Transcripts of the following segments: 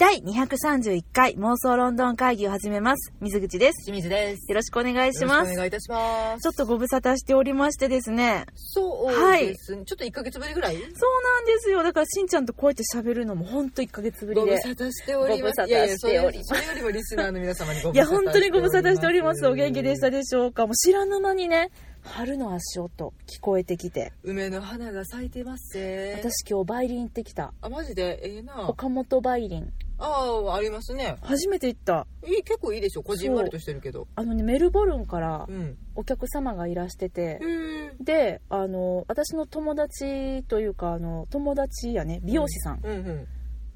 第231回妄想ロンドン会議を始めます。水口です。清水です。よろしくお願いします。お願いいたします。ちょっとご無沙汰しておりましてですね。そうですね。ちょっと1ヶ月ぶりぐらい？そうなんですよ。だからしんちゃんとこうやって喋るのもほんと1ヶ月ぶりで。ご無沙汰しております。ご無沙汰いやいやしておりますそれそれよりもリスナーの皆様にごいや、無沙汰本当にご無沙汰しております。お元気でしたででしょうか？もう知らぬ間にね、春の足音聞こえてきて。梅の花が咲いてますぜ。私今日バイリン行ってきた。あ、マジで？ええな。岡本バイリン。ああ、ありますね。初めて行った。いい、結構いいでしょ？こじんまりとしてるけど。あのね、メルボルンからうん。お客様がいらしててへ、え。であの私の友達というかあの友達やね美容師さん、うんうん。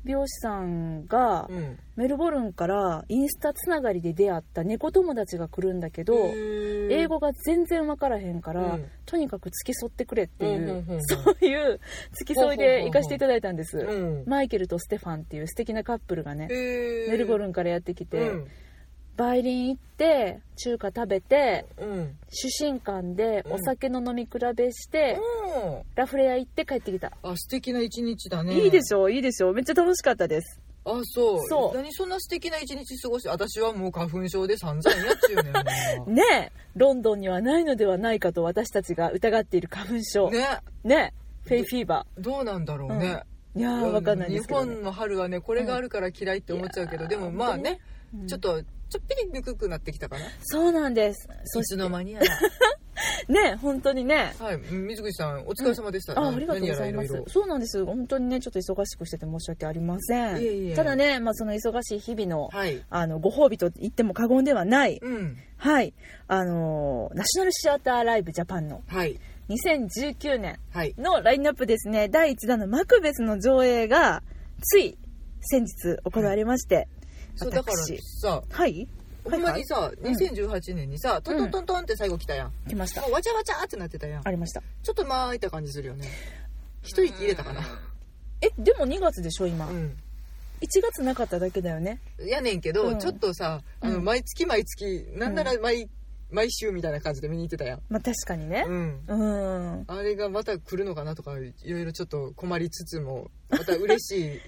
美容師さんがうん。メルボルンからインスタつながりで出会った猫友達が来るんだけど、英英語が全然分からへんから、うんとにかく付き添ってくれっていう、うんうんうんうんそういう付き添いで行かせていただいたんです、うん。マイケルとステファンっていう素敵なカップルがね、へえ。メルボルンからやってきて、うん。バイリン行って中華食べてうん。主審館でうんお酒の飲み比べして、うん。ラフレア行って帰ってきた、あ、素敵な一日だね。いいでしょいいでしょめっちゃ楽しかったですあ、そう。そう何そんな素敵な一日過ごして、私はもう花粉症で散々やっちゅうね ねえロンドンにはないのではないかと私たちが疑っている花粉症ま。ね。ねえフェイフィーバどうなんだろうね。ーいやーわかんないですけど、ね日本、の春はね、これがあるから嫌いって思っちゃうけど、うんでもまあね、うんちょっと、ちょっぴりぬくくなってきたかな？そうなんですそいしつの間にやら。ねえ本当にねはい、水口さん、お疲れ様でした。あありがとうございますそうなんです本当にねちょっと忙しくしてて申し訳ありませんいえいえただね、まあ、その忙しい日々のはい。あのご褒美と言っても過言ではない、うん。はいあのーナショナルシアターライブジャパンのはい。2019年はい。のラインナップですね第1弾のマクベスの上映がつい先日行われまして、そう、だから私さ、はいほんまにさ、うん2018年にさ、トントントントンって最後来たやん。来ましたわちゃわちゃってなってたやん。ありましたちょっとまあいた感じするよね。一息入れたかな。えでも2月でしょ今、1うん。月なかっただけだよねやねんけど、うんちょっとさ、あの、うん毎月毎月、なんなら毎、毎週みたいな感じで見に行ってたやん。まあ確かにねうん。うんあれがまた来るのかなとか、いろいろちょっと困りつつも、また嬉しい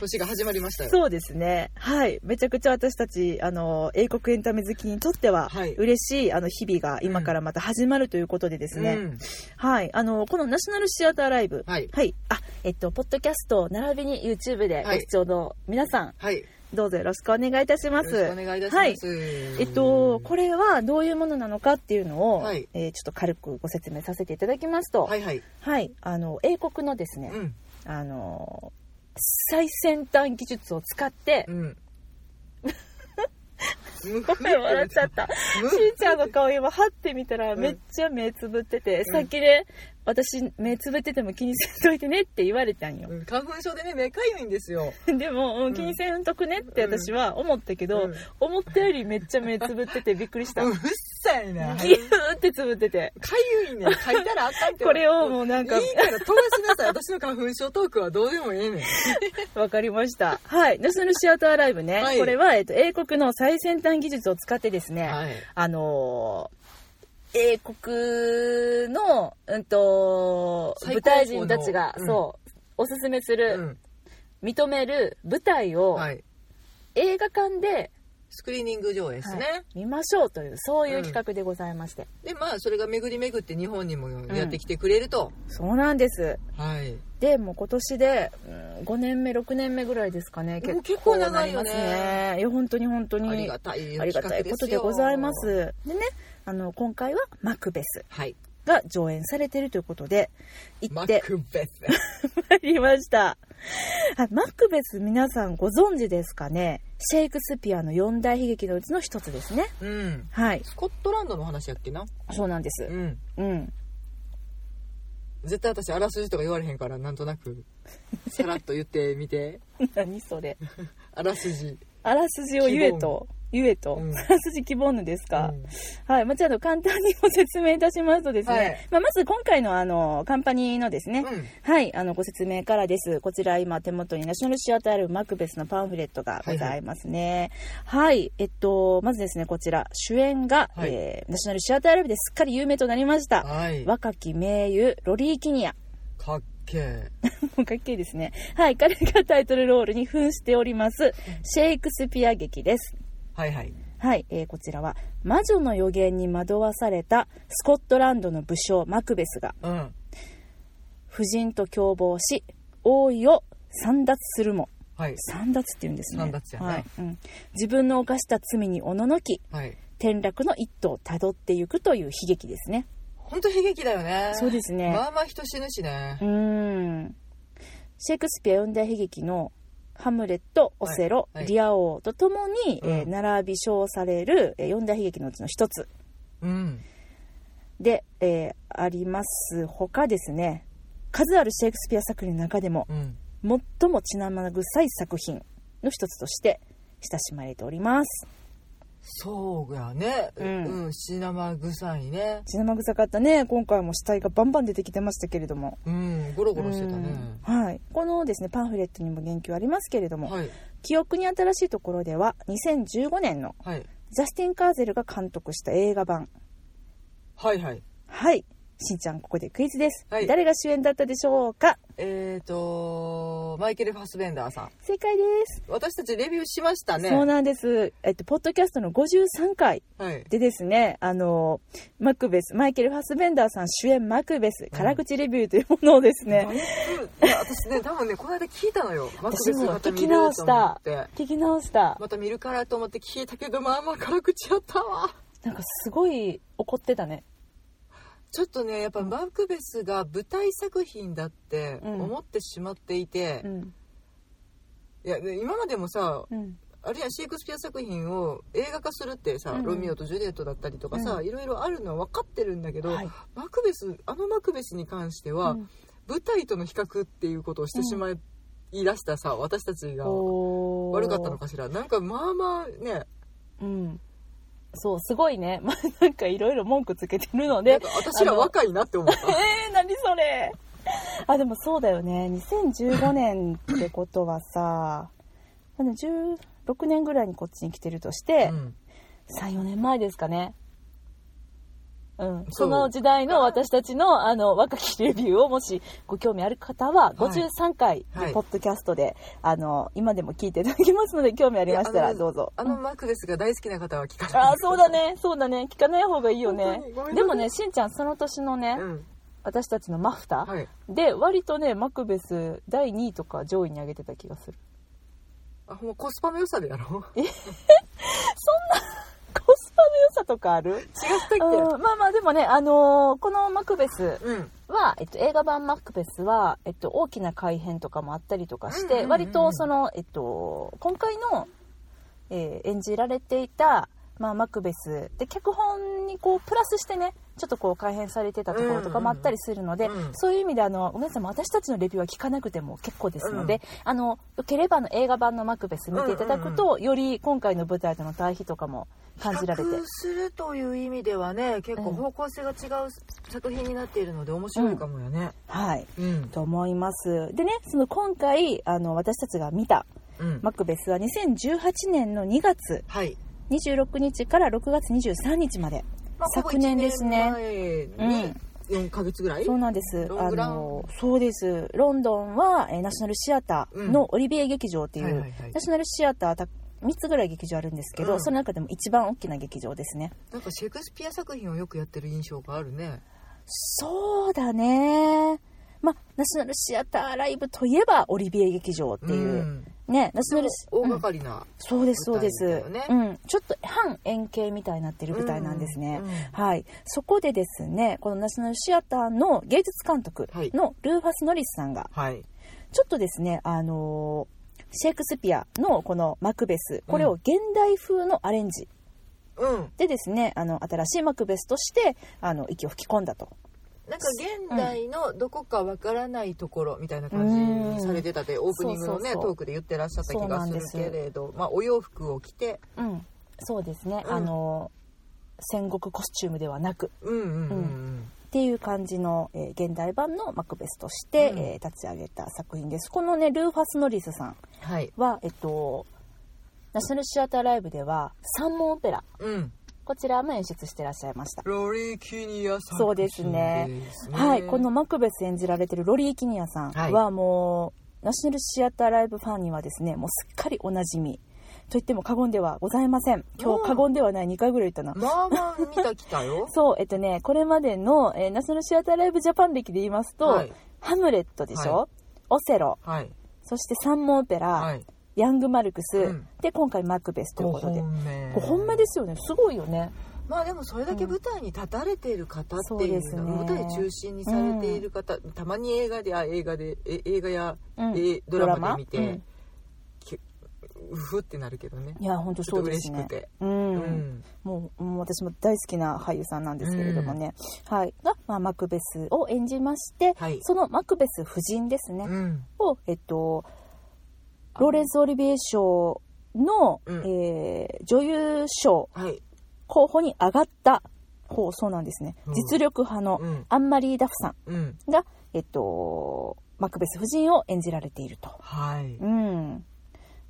年が始まりましたよ。そうですね。はい。めちゃくちゃ私たちあの英国エンタメ好きにとってははい。嬉しいあの日々が今からまた始まるということでですね、うん。はい。あのこのナショナルシアターライブ。はい。はい。あえっとポッドキャスト並びに YouTube でご視聴の皆さん、はい。よどうぞよろしくお願いいたします。ろしくお願いいたします。はい。えっと、これはどういうものなのかっていうのを、はい。えーちょっと軽くご説明させていただきますと、はい、はい。はい。あの英国のですね、うん。あの最先端技術を使ってう、ん。笑っちゃった。しーちゃんの顔今はってみたらうんめっちゃ目つぶってて、うんさっきね私目つぶってても気にせんといてねって言われたんよ。うん花粉症でね、目かゆいんですよ。でも、うん、気にせんとくねって私は思ったけど、うん思ったよりめっちゃ目つぶっててびっくりした。うっさいな。ギューってつぶってて。かゆいねん。書いたらあかんって。これをもうなんかいいから飛ばしなさい。私の花粉症トークはどうでもええねん。わかりました。はい。ナショナルシアターライブね。はいこれは、えっと、英国の最先端技術を使ってですね、はい。あのー英国の、うんと、舞台人たちが、うんそう、おすすめすうる、ん。認める舞台を、はい。映画館で、スクリーニング上映ですね。はい見ましょうという、そういう企画でございまして。で、まあ、それが巡り巡って日本にもやってきてくれると。そうなんです。はい。で、もう今年で、うん5年目、6年目ぐらいですかね。もう結構長いよね。いや、本当に本当に。ありがたいありがたいことでございま。す。でね、あの、今回はマクベスはい。が上演されているということで、行マってクベス。まいりました。はいマクベス皆さんご存知ですかね？シェイクスピアの四大悲劇のうちの一つですね。うん。はい。スコットランドの話やっけな。そうなんですう。ん。うん。絶対私あらすじとか言われへんからなんとなく さらっと言ってみて何それ。あらすじあらすじを言えと。言えと。うんあらすじ希望のですか、うんはい。まあ、じゃあ、簡単にご説明いたしますとですね。はいまあ、まず今回のあの、カンパニーのですね、うんはい、あの、ご説明からです。こちら今手元にナショナルシアタールマクベスのパンフレットがございますね。はい、えっと、まずですね、こちら、主演が、はいえーナショナルシアターライブですっかり有名となりました。はい若き名優、ロリー・キニア。かっけえ もうかっけえですね。はい、彼がタイトルロールに扮しております、シェイクスピア劇です。はいはいはい、えーこちらは、魔女の予言に惑わされたスコットランドの武将マクベスが、うん夫人と共謀し、王位を散奪するも、はい散奪って言うんですね。散奪やなはい、うん。自分の犯した罪におののき、はい転落の一途をたどっていくという悲劇ですね。本当悲劇だよねそうですねまあまあ人死ぬしねうーん。シェイクスピア四大悲劇のハムレット、オセロ、はいはい。リア王とともに、えーうん並び称されるえー四大悲劇のうちの一つ。うん。で、えーあります。他ですね数あるシェイクスピア作品の中でもうん。最も血生臭い作品の一つとして親しまれておりますそうやね。ううんん血生臭いね。血生臭かったね。今回も死体がバンバン出てきてましたけれども。うんゴロゴロしてたね。うん。はい、このですねパンフレットにも言及ありますけれども、はい。記憶に新しいところでは2015年のはい。ジャスティン・カーゼルが監督した映画版。はいはい。はいしんちゃんここでクイズです、はい。誰が主演だったでしょうか？えーとマイケル・ファスベンダーさん。正解です、私たちレビューしましたね。そうなんです。えっとポッドキャストの53回はい。でですねあのマクベスマイケル・ファスベンダーさん主演マクベス辛口レビューというものをですね、だいや私ね 多分ねこの間聞いたのよ。マクベ私もスまた聞き直した。聞き直した。また見るからと思って聞いたけどまあまあ辛口やったわ。なんかすごい怒ってたねちょっとねやっぱマクベスが舞台作品だってうん。思ってしまっていて、うん。いやで今までもさうん。あるいはシェイクスピア作品を映画化するってさ、うんロミオとジュリエットだったりとかさ、うん。いろいろあるのは分かってるんだけど、はい。マクベスあのマクベスに関しては、うん。舞台との比較っていうことをしてしまい出したさ私たちが悪かったのかしら。なんかまあまあねうん。そう、すごいね。まあ、なんかいろいろ文句つけてるのなんでか。私ら若いなって思った えー、何それ。あ、でもそうだよね。2015年ってことはさ、あの16年ぐらいにこっちに来てるとしてう、ん3、4年前ですかね。うん、そそうの時代の私たちのあの若きレビューをもしご興味ある方は53回はい。ポッドキャストで、あの今でも聞いていただきますので興味ありましたらどうぞ。あのマクベスが大好きな方は聞かないあーそうだね。そうだね。聞かない方がいいよね。でもねしんちゃんその年のね、うん。私たちのマフター、はい。で割とねマクベス第2位とか上位に上げてた気がする。あほんまコスパの良さでやろう。コスパの良さとかある？違ったっけうん。まあまあでもねあのーこのマクベスうん。は、えっと、映画版マクベスは、えっと、大きな改変とかもあったりとかして、うんうんうんうん。割とその、えっと、今回の、えー演じられていた、まあ、マクベスで脚本にこうプラスしてねちょっとこう改変されてたところとかもあったりするので、そういう意味であのごめんなさい私たちのレビューは聞かなくても結構です。ので、あのよければあの映画版のマクベス見ていただくと、より今回の舞台との対比とかも感じられて。するという意味ではね結構うん方向性が違う作品になっているので面白いかもよね。はい。うん。と思います。でねその今回あの私たちが見たうん。マクベスは2018年の2月。はい。26日から6月23日まで、まあ昨年ですね。に4ヶ月ぐらい？そうなんです。あのそうです。ロンドンは、えーナショナルシアターのオリビエ劇場っていう、ナショナルシアターた3つぐらい劇場あるんですけど、うん。その中でも一番大きな劇場ですね。なんかシェイクスピア作品をよくやってる印象があるね。そうだね。まあナショナルシアターライブといえばオリビエ劇場っていう、んねナショナル大うん。掛かりなそうですそうです、うん、ちょっと半円形みたいになってる舞台なんですね、うんうんはい。そこでですねこのナショナルシアターの芸術監督のルーファス・ノリスさんがはい。ちょっとですねあのーシェイクスピアのこのマクベスこれを現代風のアレンジうん。でですね、あの新しいマクベスとしてあの息を吹き込んだとなんか現代のどこかわからないところみたいな感じにされてたで、オープニングのねトークで言ってらっしゃった気がするけれどまあお洋服を着て。うん。そうですね、うん。あの戦国コスチュームではなく。うんうんうんっていう感じの、えー現代版のマクベスとして、うん。えー立ち上げた作品です。このねルーファス・ノリスさんはい。はえっとナショナルシアターライブでは三門オペラ。うんこちらも演出してらっしゃいました。ロリー・キニアさんそうですね。はいこのマクベス演じられてるロリー・キニアさんはもう、ナショナルシアターライブファンにはですねもうすっかりおなじみ。と言っても過言ではございません。今日過言ではない2回ぐらい言ったな。まあまあ見た来たよ。そうえっとねこれまでの、えーナショナルシアターライブジャパン歴で言いますと、はい。ハムレットでしょ、はオセロ。はい。そして三門オペラ、はいヤング・マルクス、うん。で今回マクベスという5ことで。本目5本目ですよね。すごいよね。まあでもそれだけ舞台に立たれている方っていうですね。のは、舞台中心にされている方、たまに映画であ映画でえ映画や、うん。えドラマで見て、うん。きうふってなるけどね。いや本当そうですね。嬉しくて、うん、うん。もうもう私も大好きな俳優さんなんですけれどもね、はい。が、まあ、マクベスを演じまして、はい。そのマクベス夫人ですね、うん。を、えっと、ローレンス・オリビエ賞の、うん。えー女優賞はい。候補に上がった方そうなんですね、うん。実力派のうん。アンマリー・ダフさうん。んが、えっと、マクベス夫人を演じられていると。はい。うん。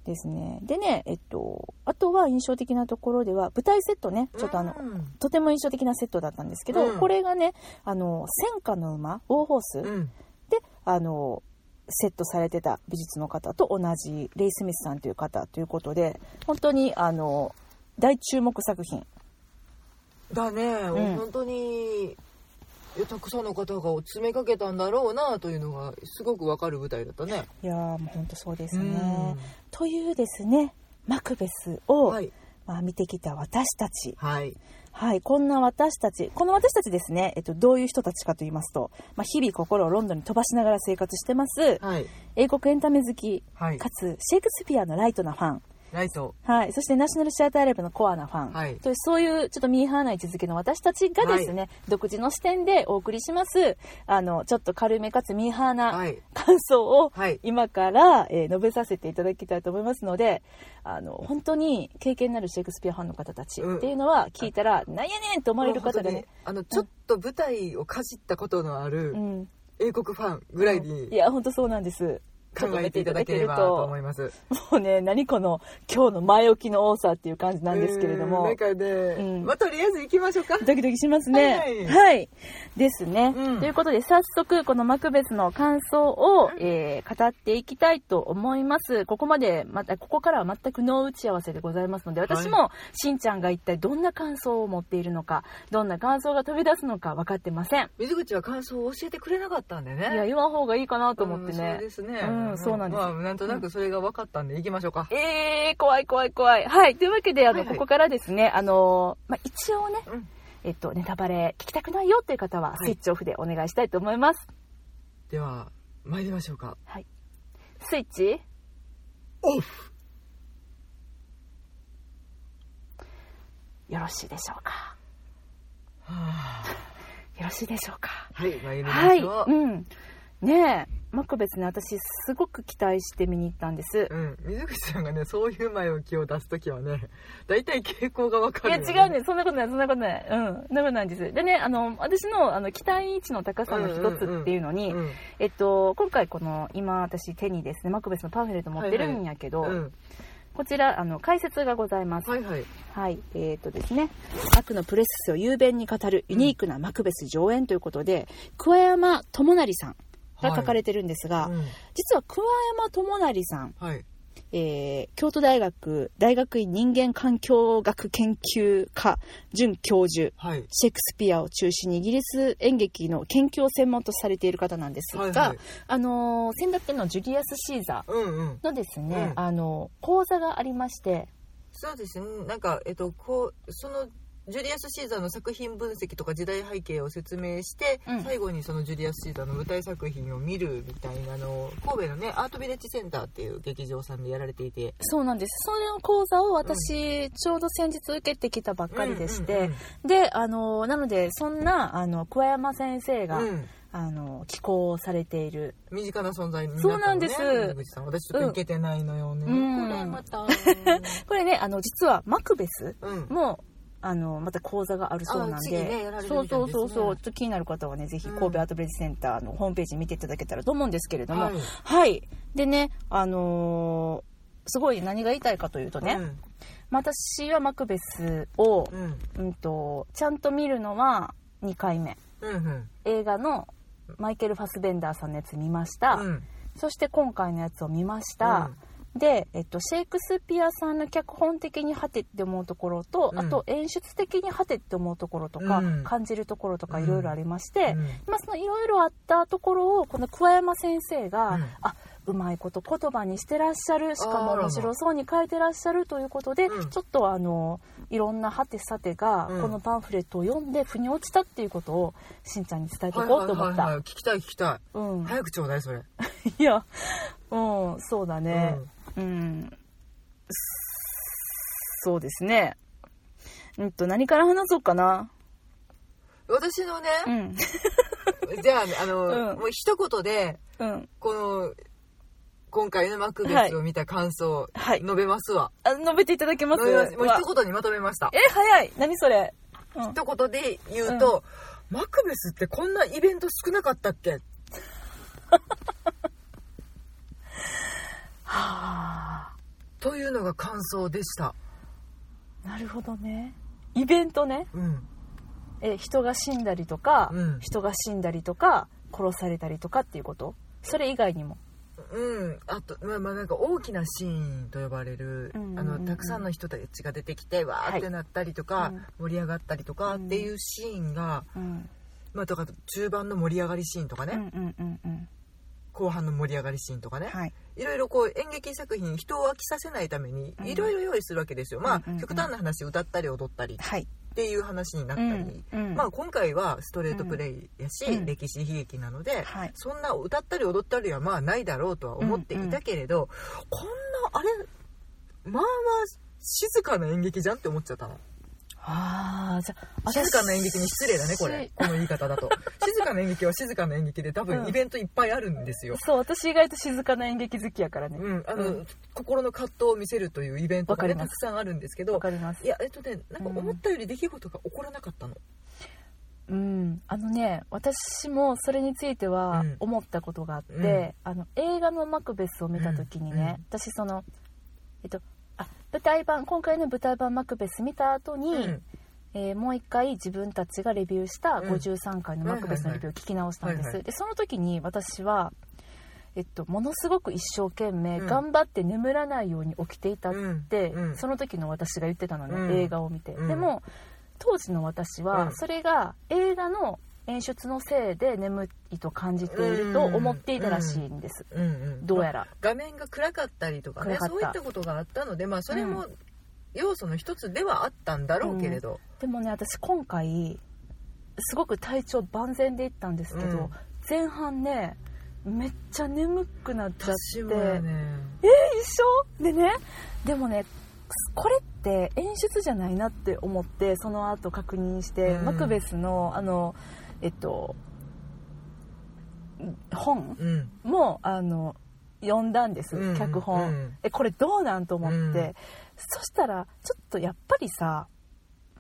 ですね。でね、えっと、あとは印象的なところでは、舞台セットね、ちょっとあの、うんとても印象的なセットだったんですけど、うん。これがね、あの、戦火の馬、ウォーホースうん。で、あの、セットされてた美術の方と同じレイ・スミスさんという方ということで、本当に、あの、大注目作品。だね、ん本当にたくさんの方が詰めかけたんだろうなというのがすごくわかる舞台だったね。いやー、もう本当そうですうねん。というですね、マクベスを、はいまあ、見てきた私たち。はい。はい、こんな私たち、この私たちですね、えっと、どういう人たちかと言いますと、まあ、日々心をロンドンに飛ばしながら生活してます、はい。英国エンタメ好き、はい。かつシェイクスピアのライトなファン、ライトはい、そしてナショナルシアターライブのコアなファン、はい。というそういうちょっとミーハーな位置づけの私たちがですね、独自の視点でお送りします、あの、ちょっと軽めかつミーハーはない。感想をはい。今から、えー述べさせていただきたいと思いますので、あの、本当に経験のあるシェイクスピアファンの方たちっていうのは聞いたら、なんやねんと思われる方がね、あのちょっと舞台をかじったことのあるうん。英国ファンぐらいいにや、本当そうなんです。考えていただければと思います。もうね、何この今日の前置きの多さっていう感じなんですけれどもうんなん。かね、うんまあとりあえず行きましょうか。ドキドキしますね。ははいい。ですね、うんということで、早速、このマクベスの感想を、えー語っていきたいと思います。ここまで、また、ここからは全くノー打ち合わせでございますので、私も、しんちゃんが一体どんな感想を持っているのか、どんな感想が飛び出すのか分かってません。水口は感想を教えてくれなかったんでね。いや、言わん方がいいかなと思ってうんそうね。ですね。うんそうなんですまあ、なんとなくそれが分かったんで行きましょうか。えー、怖い怖い怖い。はい。というわけで、あの、はいはいここからですね、あのーまあ、一応ね、うんえっと、ネタバレ聞きたくないよっていう方は、はいスイッチオフでお願いしたいと思います。では、参りましょうか。はい。スイッチ？オフよろしいでしょうか？はあ よろしいでしょうか？はい、参りまはい。しょう。うん。ねえ、マクベスね、私、すごく期待して見に行ったんです。うん、水口さんがね、そういう前置きを出すときはね、大体傾向がわかいや、るよ、違うね。そんなことない、そんなことない。うん。そんなことないんです。でね、あの、私の、あの、期待値の高さの一つっていうのに、うん、えっと、今回この、今私手にですね、マクベスのパンフレット持ってるんやけど、うん。こちら、あの、解説がございます。はいはい。はい。えっ、とですね、悪のプレスを雄弁に語るユニークなマクベス上演ということで、桑山智成さんが書かれてるんですが、うん実は桑山智成さん、はい。えー京都大学大学院人間環境学研究科准教授、はい。シェイクスピアを中心にイギリス演劇の研究を専門とされている方なんですが、はいはいあのー先だってのジュリアス・シーザーうんうん。のですね、うんあの講座がありまして、そうですね。なんか、えっと、こう、その、ジュリアス・シーザーの作品分析とか時代背景を説明して、うん。最後にそのジュリアス・シーザーの舞台作品を見るみたいなのを神戸のねアートビレッジセンターっていう劇場さんでやられていて。そうなんです。それの講座を私、ちょうど先日受けてきたばっかりでして、うんうんで、あの、なので、そんな、あの、桑山先生が、うん。うんあの、寄稿されている、身近な存在になったの、ね、そうなんです。私ちょっと行けてないのよね、うん。これまた。これね、あの、実はマクベスうん。も、あの、また講座があるそうなんで、やられるそうそうそうそう、ちょっと気になる方はね、ぜひ、うん神戸アートブレッジセンターのホームページ見ていただけたらと思うんですけれども、はい。はい。でね、あのーすごい何が言いたいかというとね、まあ私はマクベスを、うん。うん、とちゃんと見るのは2回目。うんうん。映画のマイケル・ファスベンダーさんのやつ見ました、うん。そして今回のやつを見ました、で、えっと、シェイクスピアさんの脚本的にはてって思うところと、うんあと演出的にはてって思うところとか、うん感じるところとかうんいろいろありまして、うんまあ、そのいろいろあったところをこの桑山先生が、うんあうまいこと言葉にしてらっしゃるしかも面白そうに書いてらっしゃるということで、うんちょっとあのいろんなはてさてがうんこのパンフレットを読んで腑に落ちたっていうことをしんちゃんに伝えていはいこうと思った。はいはいはい聞きたい聞きたいうん、早くちょうだいそれ いや、うん、そうだね。うん。そうですね。うんと、何から話そうかな。私のねうん。じゃああのうんもう一言でうん。この今回のマクベスを見た感想をはい述べますわあ、述べていただけます？もう一言にまとめましたえ、早い。何それ？うん。一言で言うと、マクベスってこんなイベント少なかったっけ？はあ。というのが感想でしたなるほどね。イベントね。うんえ、人が死んだりとか、うん人が死んだりとか、殺されたりとかっていうこと？それ以外にも。うん、あと、まあ、まあなんか大きなシーンと呼ばれる、うんうんうんうんあのたくさんの人たちが出てきてわーってなったりとか、はいうん盛り上がったりとかっていうシーンが、うん。まあ、とか中盤の盛り上がりシーンとかね、うんうんうんうん。後半の盛り上がりシーンとかね、はい。いろいろこう演劇作品人を飽きさせないためにうん。いろいろ用意するわけですよ、まあうんうんうん。極端な話歌ったり踊ったりっはい。ていう話になったり、うんうん。まあ、今回はストレートプレイやし、うん。歴史悲劇なので、はい。そんな歌ったり踊ったりはまあないだろうとは思っていたけれど、こんなあれまあまあ静かな演劇じゃんって思っちゃったのああ、じゃあ、静かな演劇に失礼だねこれ。私この言い方だと。静かな演劇は静かな演劇で多分うん。イベントいっぱいあるんですよ、そう、私意外と静かな演劇好きやからね。うんあのうん。心の葛藤を見せるというイベントが、ね、たくさんあるんですけわどかります。い。やえっとねなんか思ったより出来事が起こらなかったの、うん。あのね、私もそれについてはうん。思ったことがあって、うん。あの、映画のマクベスを見た時にね、私その、えっと、あ、舞台版、今回の舞台版マクベス見た後に、うん。えーもう一回自分たちがレビューしたうん。53回のマクベスのレビューを聞き直したんです。で、その時に私は、えっと、ものすごく一生懸命うん。頑張って眠らないように起きていたって、うん。その時の私が言ってたのね、うん。映画を見て、うん。でも当時の私は、うん。それが映画の演出のせいで眠いと感じていると思っていたらしいんです、うんうんどうやら、画面が暗かったりとかねそういったことがあったのでまあそれも要素の一つではあったんだろうけれど、でもね私今回すごく体調万全で行ったんですけど、うん。前半ねめっちゃ眠くなっちゃって。私もやね。一緒？でねでもねこれって演出じゃないなって思ってその後確認して、うん。マクベスのあのえっと本？うん。もあの読んだんです、うん脚本、うん。えこれどうなんと思って、うん。そしたらちょっとやっぱりさ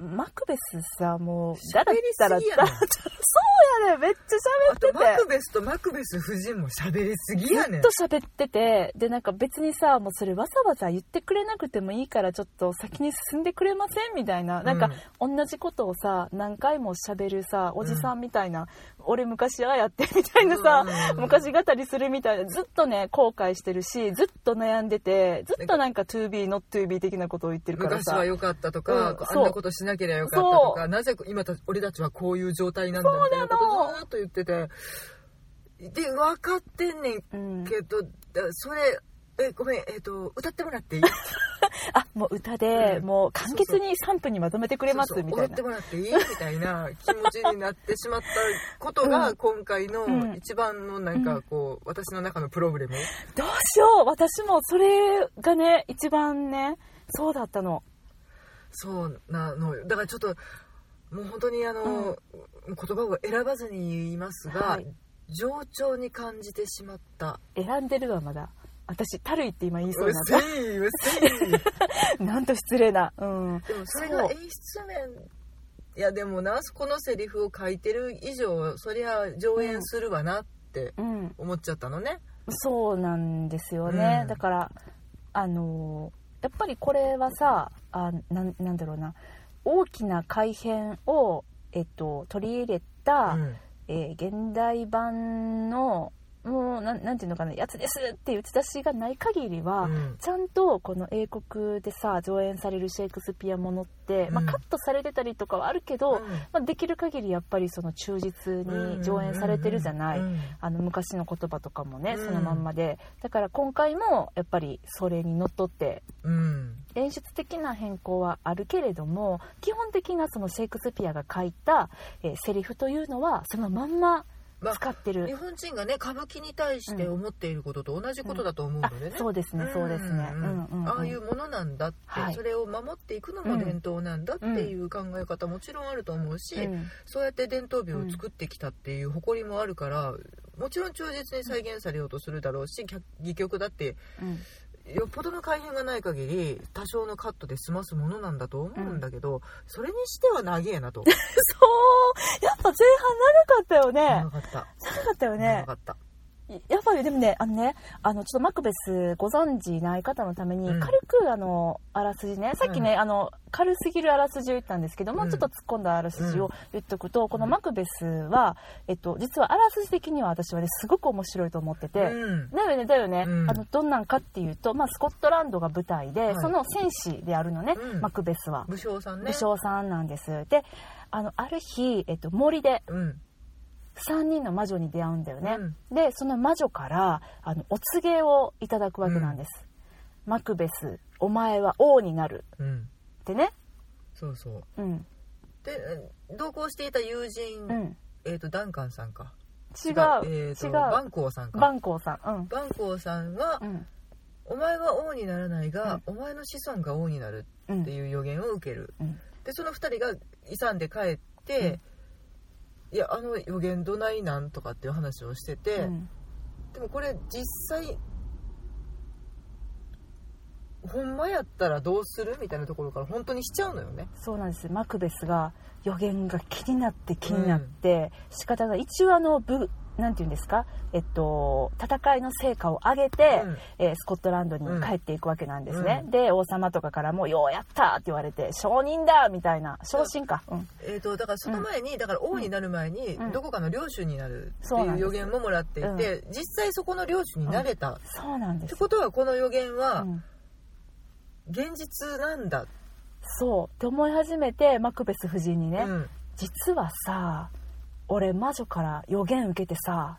マクベスさもうだらだらだらそうやねめっちゃあ喋ってて。とマクベスとマクベス夫人も喋りすぎやねん。ずっと喋ってて。でなんか別にさもうそれわざわざ言ってくれなくてもいいからちょっと先に進んでくれませんみたいな。なんか同じことをさ何回も喋るさおじさんみたいな、俺昔ああやってみたいなさ、うん。昔語りするみたいなずっとね後悔してるしずっと悩んでてずっとなんか to be not to be 的なことを言ってるからさ。昔は良かったとか、うんあんなことしなければよかったとそかなぜ今た俺たちはこういう状態なんだみたいなことずーっと言ってて。で分かってんねんうん、けどだそれえごめんえっ、と歌ってもらっていい？あもう歌で、うん。もう簡潔に3分にまとめてくれますみたいな。踊ってもらっていい？みたいな気持ちになってしまったことがうん。今回のうん。一番のなんかこう私の中のプロブレム？どうしよう。私もそれがね一番ねそうだったのそうなのよ。だからちょっともう本当にあの、言葉を選ばずに言いますが、はい。冗長に感じてしまった。選んでるわまだ私たるいって今言いそうな。んだ なんと失礼な。うん。でもそれが演出面いやでもなこのセリフを書いてる以上そりゃ上演するわなってうん。思っちゃったのね、そうなんですよね、うん。だからあのやっぱりこれはさあなんなんだろうな。大きな改変を、えっと、取り入れた、うん。えー現代版のもうなんなんていうのかなやつですっていう打ち出しがない限りは、うん。ちゃんとこの英国でさ上演されるシェイクスピアものって、まあ、うんカットされてたりとかはあるけど、うん。まあ、できる限りやっぱりその忠実に上演されてるじゃない、うん。あの昔の言葉とかもね、うん。そのまんまで。だから今回もやっぱりそれにのっとってうん。演出的な変更はあるけれども基本的なそのシェイクスピアが書いた、えーセリフというのはそのまんままあ使ってる、日本人がね歌舞伎に対して思っていることと同じことだと思うのあでね、そうですねそうですね、ああいうものなんだって、はい。それを守っていくのも伝統なんだっていう考え方もちろんあると思うし、うん。そうやって伝統美を作ってきたっていう誇りもあるからもちろん忠実に再現されようとするだろうし戯戯曲だってうんよっぽどの改変がない限り多少のカットで済ますものなんだと思うんだけど、それにしては長えなと。そう。やっぱ前半長かったよね。長かった。長かったよね。長かったやっぱりでもねあのねあのちょっとマクベスご存知ない方のためにうん。軽くあのあらすじねさっきね、あの軽すぎるあらすじを言ったんですけども、うん。ちょっと突っ込んだあらすじを言っとくと、このマクベスは、えっと、実はあらすじ的には私はねすごく面白いと思ってて、うん。だよねだよね、うん。あのどんなんかっていうと、まあ、スコットランドが舞台で、はい。その戦士であるのね、うん。マクベスは。武将さんね。武将さんなんです。であのある日、えっと、森でうん3人の魔女に出会うんだよね、うん。でその魔女からあのお告げをいただくわけなんです、マクベスお前は王になる。うん。ってね。そうそう。うん。で同行していた友人、うん。えー、とダンカンさんか。違う、えー、と違う。バンコーさんか。バンコーさん。バンコーさんは、うん。お前は王にならないが、お前の子孫が王になるうんっていう予言を受ける。うん。でその2人が勇んで帰って、いやあの予言どないなんとかっていう話をしてて、うん。でもこれ実際ほんまやったらどうするみたいなところから本当にしちゃうのよね。そうなんですマクベスが予言が気になって気になって、仕方がない。一応あの部なんていうんですか、えっと、戦いの成果を上げて、うん。えースコットランドに帰っていくわけなんですね、で王様とかからも「ようやった!」って言われて「証人だ!」みたいな昇進か、う。ん、えー、とだからその前に、だから王になる前に、うん。どこかの領主になるっていう予言ももらっていて、実際そこの領主になれた、っそうなんです。てことはこの予言はうん。現実なんだ、そう。って思い始めてマクベス夫人にね、うん。実はさ俺魔女から予言受けてさ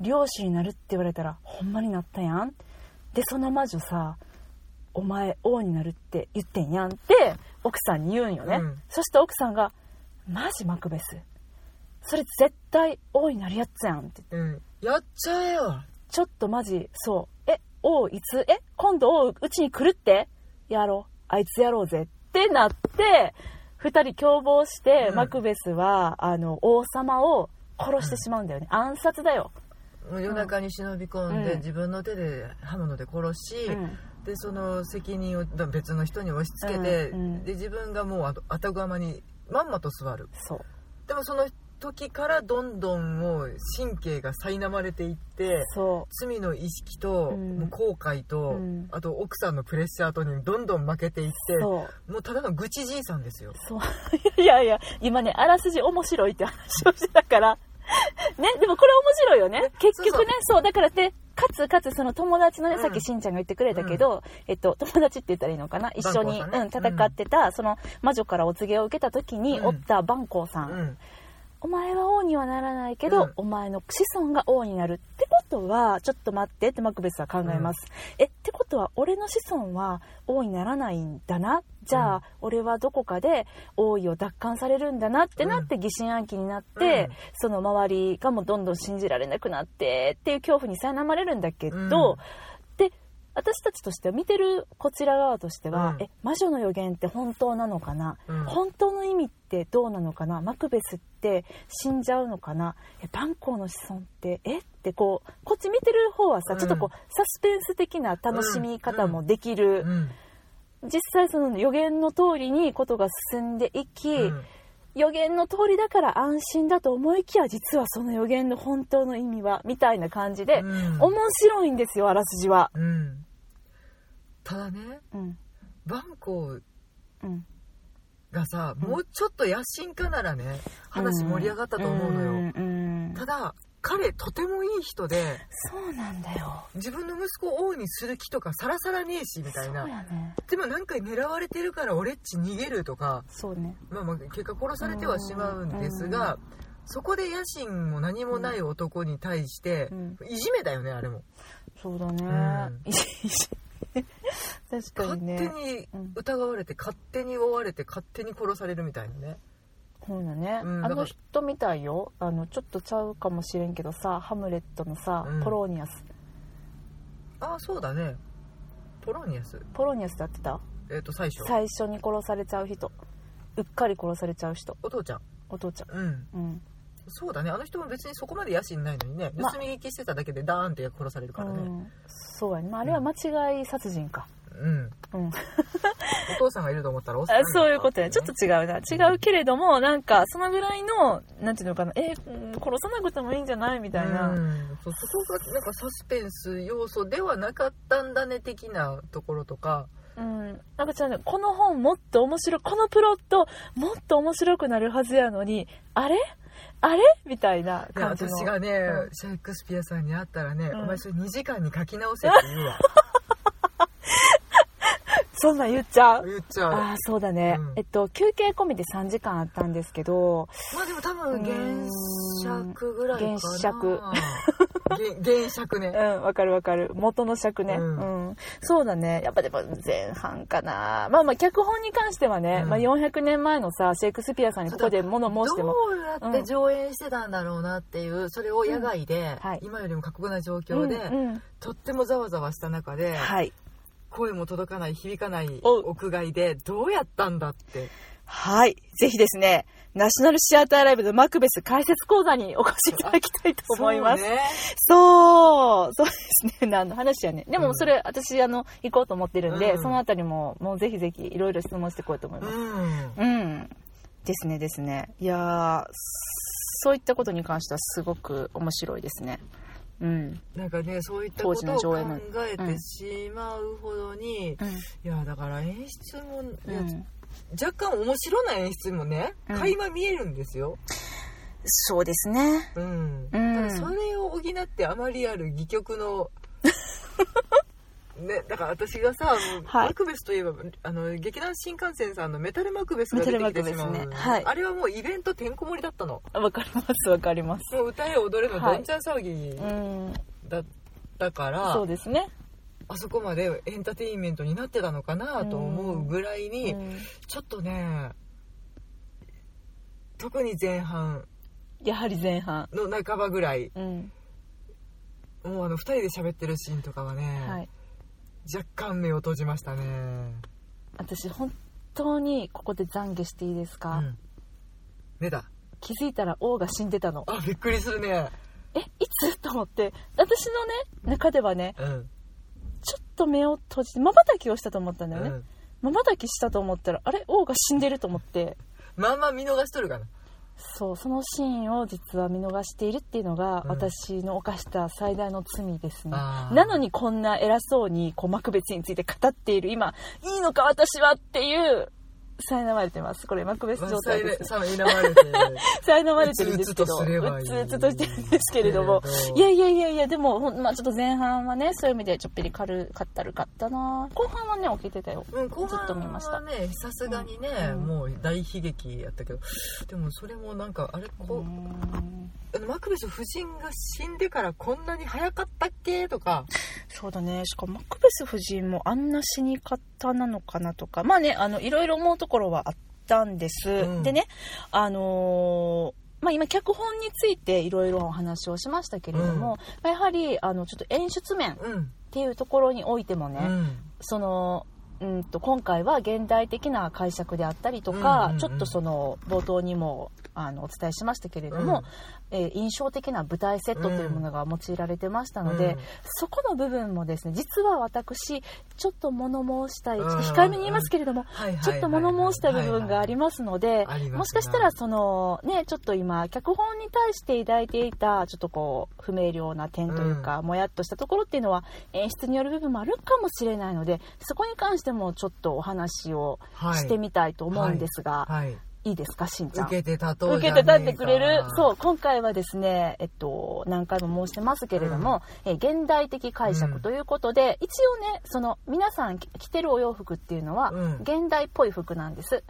領主になるって言われたらほんまになったやん?でその魔女さお前王になるって言ってんやんって奥さんに言うんよね、うん。そして奥さんが「マジマクベス。それ絶対王になるやつやん」って。うん、やっちゃえよ。ちょっとマジそう。え王いつ？え今度王うちに来るって？やろう。あいつやろうぜってなって二人共謀して、うん。マクベスはあの王様を殺してしまうんだよね、暗殺だよ、夜中に忍び込んで、うん。自分の手で刃物で殺し、うん。でその責任を別の人に押し付けて、で自分がもうあと後釜にまんまと座る。そう。でもその時からどんどんもう神経が苛まれていってそ罪の意識と、うん。もう後悔と、うん。あと奥さんのプレッシャーとにどんどん負けていってう。もうただの愚痴じいさんですよ。そう。いやいや今ねあらすじ面白いって話をしてたから。ねでもこれ面白いよね。結局ねそうだからでかつかつその友達のね、うん。さっきしんちゃんが言ってくれたけど、えっと、友達って言ったらいいのかな？一緒に、ねうん、戦ってた、その魔女からお告げを受けた時にうん。おったバンコーさん、うんお前は王にはならないけど、うん。お前の子孫が王になるってことはちょっと待ってってマクベスは考えます、えってことは俺の子孫は王にならないんだな？じゃあ、うん。俺はどこかで王位を奪還されるんだなってなって疑心暗鬼になって、うん。その周りがもうどんどん信じられなくなってっていう恐怖に苛まれるんだけど、私たちとしては見てるこちら側としては、うん。え魔女の予言って本当なのかな、うん。本当の意味ってどうなのかな？マクベスって死んじゃうのかな？えバンコーの子孫ってえ？ってこうこっち見てる方はさ、うん。ちょっとこうサスペンス的な楽しみ方もできる、うん。実際その予言の通りにことが進んでいき、うん予言の通りだから安心だと思いきや実はその予言の本当の意味はみたいな感じで、うん。面白いんですよあらすじは。うん。ただねうん。バンコがさ、うん。もうちょっと野心家ならね話盛り上がったと思うのよ、ただ彼とてもいい人でそうなんだよ。自分の息子を王にする気とかさらさらねえしみたいそうなやね。でもなんか狙われてるから俺っち逃げるとか、そうね。まあ、まあ結果殺されてはしまうんですが、そこで野心も何もない男に対してう、ん。いじめだよねあれも。そうだね、うん。確か勝にね。手にうん。疑われて勝手に追われて勝手に殺されるみたいなねそうだね、うんあの人みたいよ。あのちょっとちゃうかもしれんけどさハムレットのさ、うん。ポロニアス。ああそうだね。ポロニアス。ポロニアスってやってた？えっ、と最初。最初に殺されちゃう人。うっかり殺されちゃう人。お父ちゃん。お父ちゃん。うん。うん、そうだね。あの人も別にそこまで野心ないのにね。ま盗み聞きしてただけでダーンって殺されるからね。うん、そうやね、まあ、あれは間違い殺人か、うん、うん、お父さんがいると思ったらおっさんそういうことやちょっと違うな。違うけれどもなんかそのぐらいのなんていうのかな。えうん殺さなくてもいいんじゃない？みたいな、うん、そうそこがなんかサスペンス要素ではなかったんだね的なところとか。うん、なんかじゃあねこの本もっと面白いこのプロットもっと面白くなるはずやのにあれ？あれ？みたいな感じの。私がね、うん。シェイクスピアさんに会ったらね、うん。お前それ2時間に書き直せって言うわ そんなん言っちゃう？言っちゃう。ああそうだね、うん。えっと休憩込みで3時間あったんですけどまあでも多分原尺ぐらいかな。原尺 原原尺ね。うんわかるわかる。元の尺ね、ううん。んそうだね。やっぱでも前半かな。まあまあ脚本に関してはね、うん。まあ、400年前のさシェイクスピアさんにここで物申してもどうやって上演してたん。だろうなっていうそれを野外で、はい今よりも過酷な状況で、とってもざわざわした中で、はい声も届かない響かない屋外でどうやったんだってはい。ぜひですね、ナショナルシアターライブのマクベス解説講座にお越しいただきたいと思います。そうねそう、そうですね。何の話やね。でうんもそれ、私、あの、行こうと思ってるんで、うんそのあたりも、もうぜひぜひ、いろいろ質問してこようと思います。うんうん。ですね、ですね。いやー、そういったことに関してはすごく面白いですね。うん。なんかねそういったことを考えてしまうほどに、うん。いやだから演出も、うん、若干面白な演出もねうん垣間見えるんですよ、そうですね。うんうんただそれを補ってあまりある戯曲のね、だから私がさ、はいマクベスといえばあの劇団新幹線さんのメタルマクベスが出てきてしまう、ねはいあれはもうイベントてんこ盛りだったのわかります、わかります。もう歌え踊れのはいどんちゃん騒ぎうん。だったから、そうですね。あそこまでエンターテインメントになってたのかなと思うぐらいに、うんちょっとね特に前半やはり前半。の半ばぐらいうん。もうあの2人で喋ってるシーンとかはね、はい。若干目を閉じましたね。私本当にここで懺悔していいですか、うん。目だ気づいたら王が死んでたの。あびっくりするね。えいつ？と思って。私のね中ではねうん。ちょっと目を閉じてまばたきをしたと思ったんだよね。うん。まばたきしたと思ったらあれ？王が死んでると思って。まあまあ見逃しとるかなそうそのシーンを実は見逃しているっていうのがうん。私の犯した最大の罪ですね、なのにこんな偉そうにこう幕別について語っている今いいのか私はっていう苛まれてます。これ幕別まあ状態です、さいなまれて苛 まれてるんですけど。うつうつとしてるんですけれども。いやいやいやいやでもまあ、ちょっと前半はねそういう意味でちょっぴり軽かったるかったな。後半はね起きてたよ。うん、後ずっと見半ました。はねさすがにね、うん。もう大悲劇やったけど。でもそれもなんかあれこう、あのマクベス夫人が死んでからこんなに早かったっけ？とか。そうだね。しかもマクベス夫人もあんな死に方なのかなとか。まあねあのいろいろ思うところはあったんです、うん。でねあのーまあ、今脚本についていろいろお話をしましたけれども、まあやはりあのちょっと演出面っうん。ていうところにおいてもね、うん。そのうんと今回は現代的な解釈であったりとか、うんうんうん。ちょっとその冒頭にもあのお伝えしましたけれども、えー印象的な舞台セットというものが用いられてましたので、うん。そこの部分もですね実は私ちょっと物申したい、うん。ちょっと控えめに言いますけれども、はいはいはいはいちょっと物申した部分がありますので、ありますな。もしかしたらそのねちょっと今脚本に対して抱いていたちょっとこう不明瞭な点というか、もやっとしたところっていうのは演出による部分もあるかもしれないのでそこに関してもちょっとお話をはい。してみたいと思うんですが、はい。い、いですかしんちゃん？受けて立とう受けて立ってくれる？うそう今回はですね、えっと、何回も申してますけれども、え現代的解釈ということで、一応ねその皆さん着着てるお洋服っていうのは、うん。現代っぽい服なんです。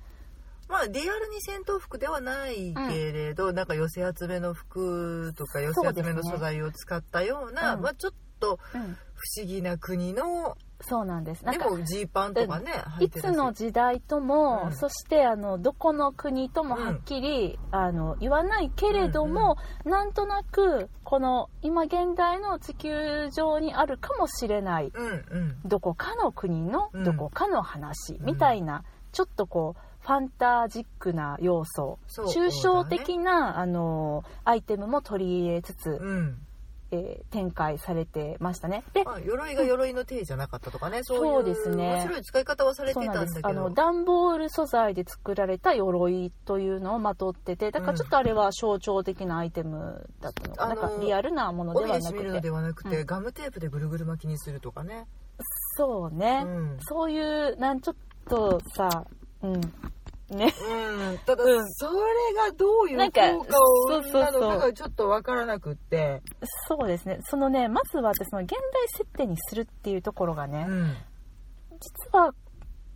まあリアルに戦闘服ではないけれど、なんか寄せ集めの服とか寄せ集めの素材を使ったようなうん。まあちょっとうん。不思議な国のそうなんです。なんでかもジーパンとかね、履いいてるしつ。の時代とも、うん。そしてあのどこの国ともはっきり、あの言わないけれども、なんとなくこの今現代の地球上にあるかもしれないうんうん。どこかの国のうん。どこかの話、うんみたいなちょっとこうファンタジックな要素そう抽象的な、あのアイテムも取り入れつつ、うんえー展開されてましたね。でまあ、鎧が鎧の体じゃなかったとかね、そうですね。面白い使い方はされてたなんんです。あのだけど段ボール素材で作られた鎧というのをまとっててだからちょっとあれは象徴的なアイテムだったのか、あのなんかリアルなもので帯はなくて。のではなくて、うん。ガムテープでぐるぐる巻きにするとかね、そうね、うん。そういうなんちょっとさうんね。うん、ただ、うん。それがどういう効果を生んだのかがちょっとわからなくって、そうですね。そのねまずは私その現代設定にするっていうところがね、うん。実は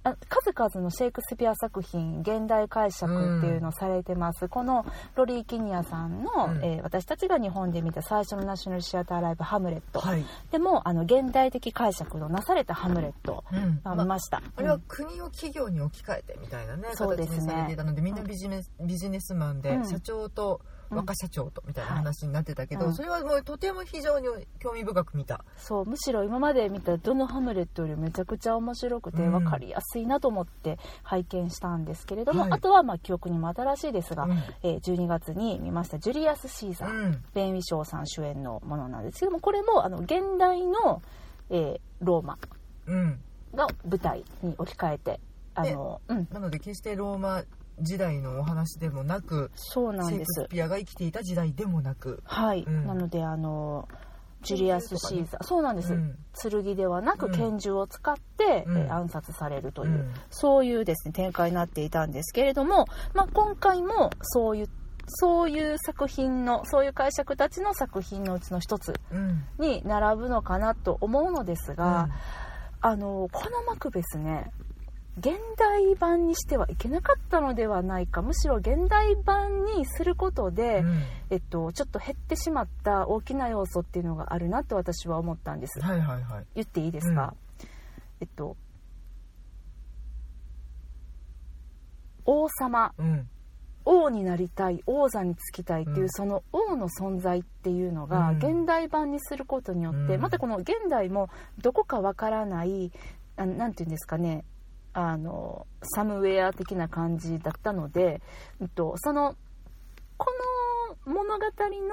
あ数々のシェイクスピア作品現代解釈っていうのをされてます、このロリー・キニアさんの、うん。えー私たちが日本で見た最初のナショナルシアターライブ「ハムレット」はい、でもあの現代的解釈のなされた「ハムレットうん」あ見ました、あれはうん。国を企業に置き換えてみたいなね、そうですね。形にされていたのでみんなビジネス,、ビジネスマンで、うん。社長と若社長とみたいなはい話になってたけど、うん。それはもうとても非常に興味深く見た。そうむしろ今まで見たどの「ハムレット」よりめちゃくちゃ面白くてうん。分かりやすいなと思って拝見したんですけれども、はい。あとはまあ記憶にも新しいですが、うん。えー12月に見ました「ジュリアス・シーザー」うん。ベン・ウィショーさん主演のものなんですけどもこれもあの現代の、えーローマうん。が舞台に置き換えてあの、うん、なので決してローマ時代のお話でもなくそうなんシェイクですスピアが生きていた時代でもなく、はい、うん。なのであのジュリアス・シーザー、そうなんです、うん。剣ではなくうん。拳銃を使って、うん。えー暗殺されるという、うん。そういうですね展開になっていたんですけれども、まあ、今回もそういうそういう作品のそういう解釈たちの作品のうちの一つうん。に並ぶのかなと思うのですが、あのこのマクベスね現代版にしてはいけなかったのではないかむしろ現代版にすることで、うん。えっと、ちょっと減ってしまった大きな要素っていうのがあるなと私は思ったんです。はいはいはい。言っていいですか、えっと王様。うん。王になりたい王座につきたいっていう、うん。その王の存在っていうのがうん。現代版にすることによって、うん。またこの現代もどこかわからないあなんていうんですかねあのサムウェア的な感じだったので、うんと、そのこの物語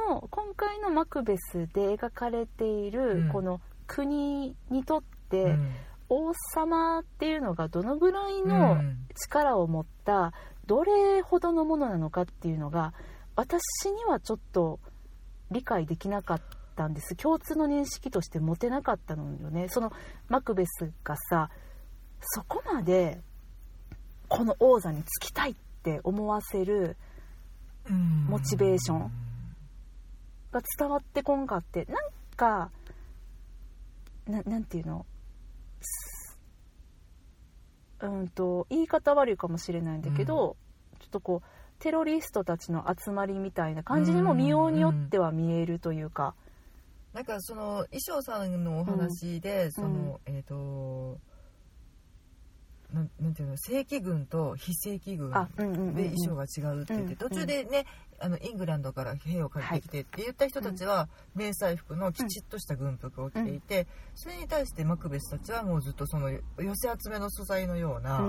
の今回のマクベスで描かれているうん。この国にとって、うん。王様っていうのがどのぐらいのうん。力を持ったどれほどのものなのかっていうのが私にはちょっと理解できなかったんです。共通の認識として持てなかったのよね。そのマクベスがさそこまでこの王座につきたいって思わせるうん。モチベーション。が伝わってこんかってなんかななんていうの？すうんと言い方悪いかもしれないんだけど、ちょっとこうテロリストたちの集まりみたいな感じにも見ようによっては見えるというか、なんかその衣装さんのお話で、そのえっ、とななんなんていうの正規軍と非正規軍で衣装が違うって言って、うん途中でねあのイングランドから兵を借りてきてって言った人たちは迷彩服のきちっとした軍服を着ていて、それに対してマクベスたちはもうずっとその寄せ集めの素材のような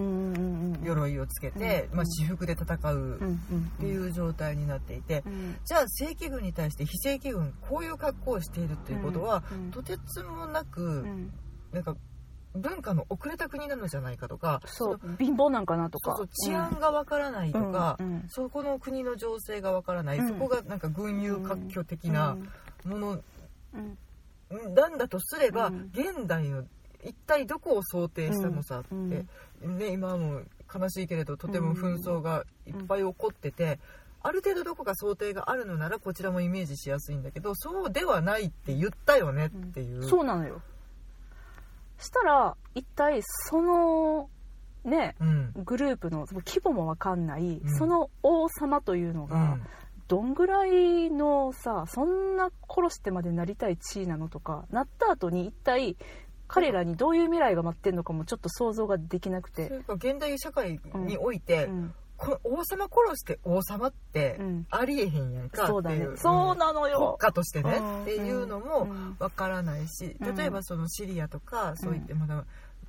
鎧をつけて、うんまあ、私服で戦うっていう状態になっていて、うんじゃあ正規軍に対して非正規軍こういう格好をしているっていうことは、うん。とてつもなく、うん。なんか文化の遅れた国なのじゃないかとかそう貧乏なんかなとか。治安がわからないとか、うんうん。そこの国の情勢がわからない、うん。そこがなんか軍友割拠的なものうん。なんだとすれば、うん。現代の一体どこを想定したのさって、うん。ね、今はもう悲しいけれどとても紛争がいっぱい起こってて、ある程度どこか想定があるのならこちらもイメージしやすいんだけどそうではないって言ったよねっていう。そうなのよしたら一体そのねうん。グループの規模もわかんない、うん。その王様というのがうん。どんぐらいのさそんな殺してまでなりたい地位なのとかなった後に一体彼らにどういう未来が待ってんのかもちょっと想像ができなくて、現代社会において、うんこの王様殺して王様ってうん。ありえへんやんかっていう、そうなの国よ、家としてね、うん。っていうのもうん。わからないしうん。例えばそのシリアとかそういってまだ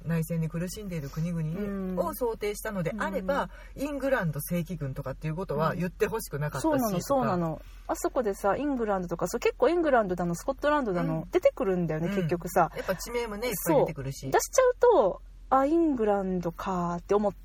内戦に苦しんでいる国うん。々を想定したのであれば、イングランド正規軍とかっていうことは言ってほしくなかったしそうなのそうなの。あそこでさイングランドとかそう結構イングランドだのスコットランドだの、うん。出てくるんだよね、うん。結局さ。やっぱ地名もねいっぱい出てくるし。出しちゃうとあイングランドかって思って、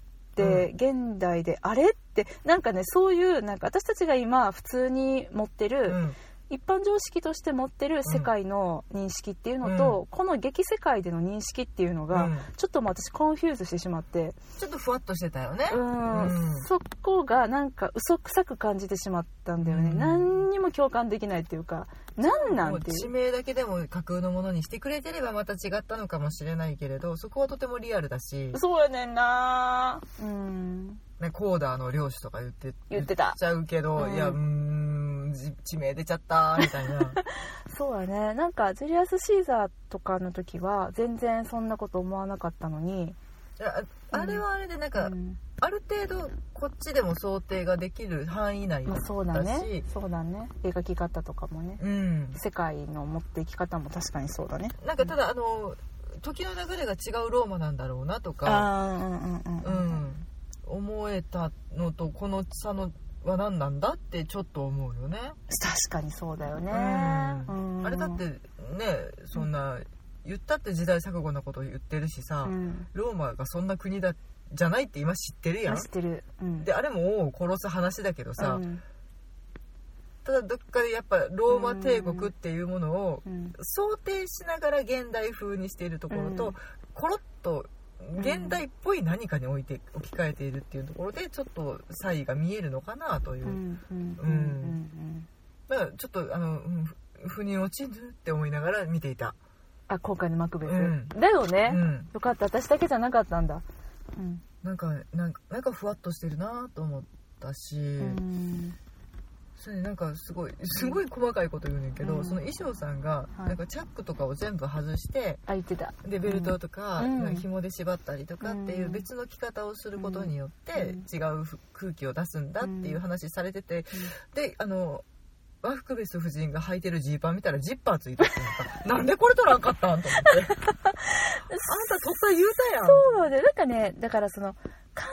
現代であれ？ってなんかねそういうなんか私たちが今普通に持ってる、うん一般常識として持ってる世界の認識っていうのと、この劇世界での認識っていうのが、うん。ちょっと私 confuse してしまって。ちょっとふわっとしてたよね。うん、うん。そこがなんか嘘くさく感じてしまったんだよね、うん。何にも共感できないっていうか何なんていう。地名だけでも架空のものにしてくれてればまた違ったのかもしれないけれどそこはとてもリアルだし、そうやねんな。うんね、コーダーの領主とか言って言ってた。ちゃうけど、うん。いやうーんじ地名出ちゃったみたいな。そうやね。なんかジュリアス・シーザーとかの時は全然そんなこと思わなかったのに、ああれはあれでなんか、うん。ある程度こっちでも想定ができる範囲内だし、そうだね。そうだね。描き方とかもね。うん、世界の持っていき方も確かにそうだね。なんかただあの時の流れが違うローマなんだろうなとか、ああうんうんうんううんん、思えたのとこの差のは何なんだってちょっと思うよね。確かにそうだよね、うん。うん。あれだってねそんな言ったって時代錯誤なこと言ってるしさ、うん。ローマがそんな国だじゃないって今知ってるやん。知ってる、うん、であれも王を殺す話だけどさ、うん。ただどっかでやっぱローマ帝国っていうものをうん。想定しながら現代風にしているところと、うん。コロッと現代っぽい何かに置いて置き換えているっていうところでちょっと差異が見えるのかなという、うんうんうんうん。だからちょっとあの、うんふ腑に落ちぬって思いながら見ていた、あ今回のマクベス、うん。だよね、うん、よかった。私だけじゃなかったんだ。うん、なんかなんかなんかふわっとしてるなと思ったし、うんそれなんかすごいすごい細かいこと言うねんけど、うん。その衣装さんがはい。なんかチャックとかを全部外して、あ言ってた。でベルトとか,、うん。なんか紐で縛ったりとかっていううん。別の着方をすることによってうん。違う空気を出すんだっていう話されてて、であのワフクベス夫人が履いてるジーパン見たらジッパーついててなんか。なんでこれ取らんかったんと思って。あんた取った言うたやん。そうでなんかねだからその完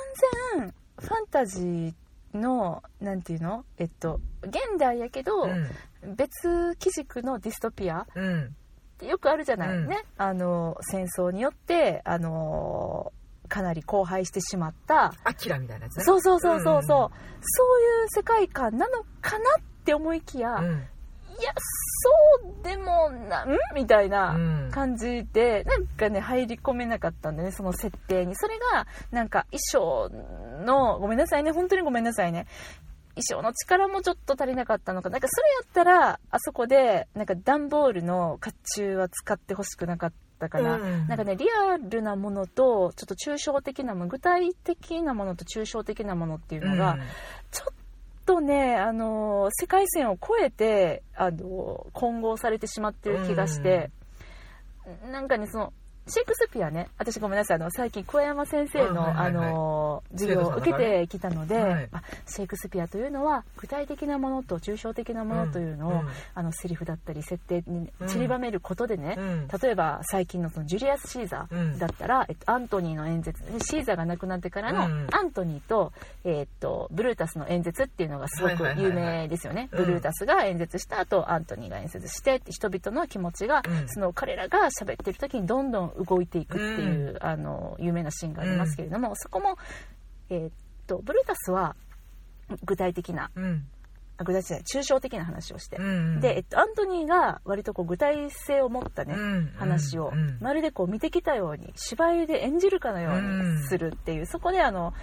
全ファンタジーのなんていうの？えっと現代やけど、うん。別基軸のディストピアうん。ってよくあるじゃない、うん。ね？あの戦争によってあのかなり荒廃してしまったアキラみたいなやつね。そうそうそうそうそう、んそういう世界観なのかなって思いきや、いうんやそうでもなんみたいなうん。感じでなんかね入り込めなかったんだよねその設定に。それがなんか衣装のごめんなさいね本当にごめんなさいね。衣装の力もちょっと足りなかったのかな。んかそれやったらあそこでなんか段ボールの甲冑は使ってほしくなかったかな、うん。なんかねリアルなものとちょっと抽象的なもの具体的なものと抽象的なものっていうのが、ちょっとね、あの世界線を越えて、あの混合されてしまってる気がして、なんかねそのシェイクスピアね私ごめんなさいあの最近桑山先生の、あはいはいはい。あの授業を受けてきたので、はい。あシェイクスピアというのは具体的なものと抽象的なものというのを、うん。あのセリフだったり設定にうん。散りばめることでね、うん。例えば最近のそのジュリアス・シーザーだったら、えっと、アントニーの演説シーザーが亡くなってからのうん。アントニーと,、えっとブルータスの演説っていうのがすごく有名ですよね。うん。ブルータスが演説した後アントニーが演説して人々の気持ちが、うん。その彼らが喋ってる時にどんどん動いていくっていう、あの有名なシーンがありますけれども、そこも、えっとブルータスは具体的なうん。あ具体的な抽象的な話をして、うんで、えっと、アントニーが割とこう具体性を持ったね、うん。話を、うん。まるでこう見てきたように芝居で演じるかのようにするっていう、そこであの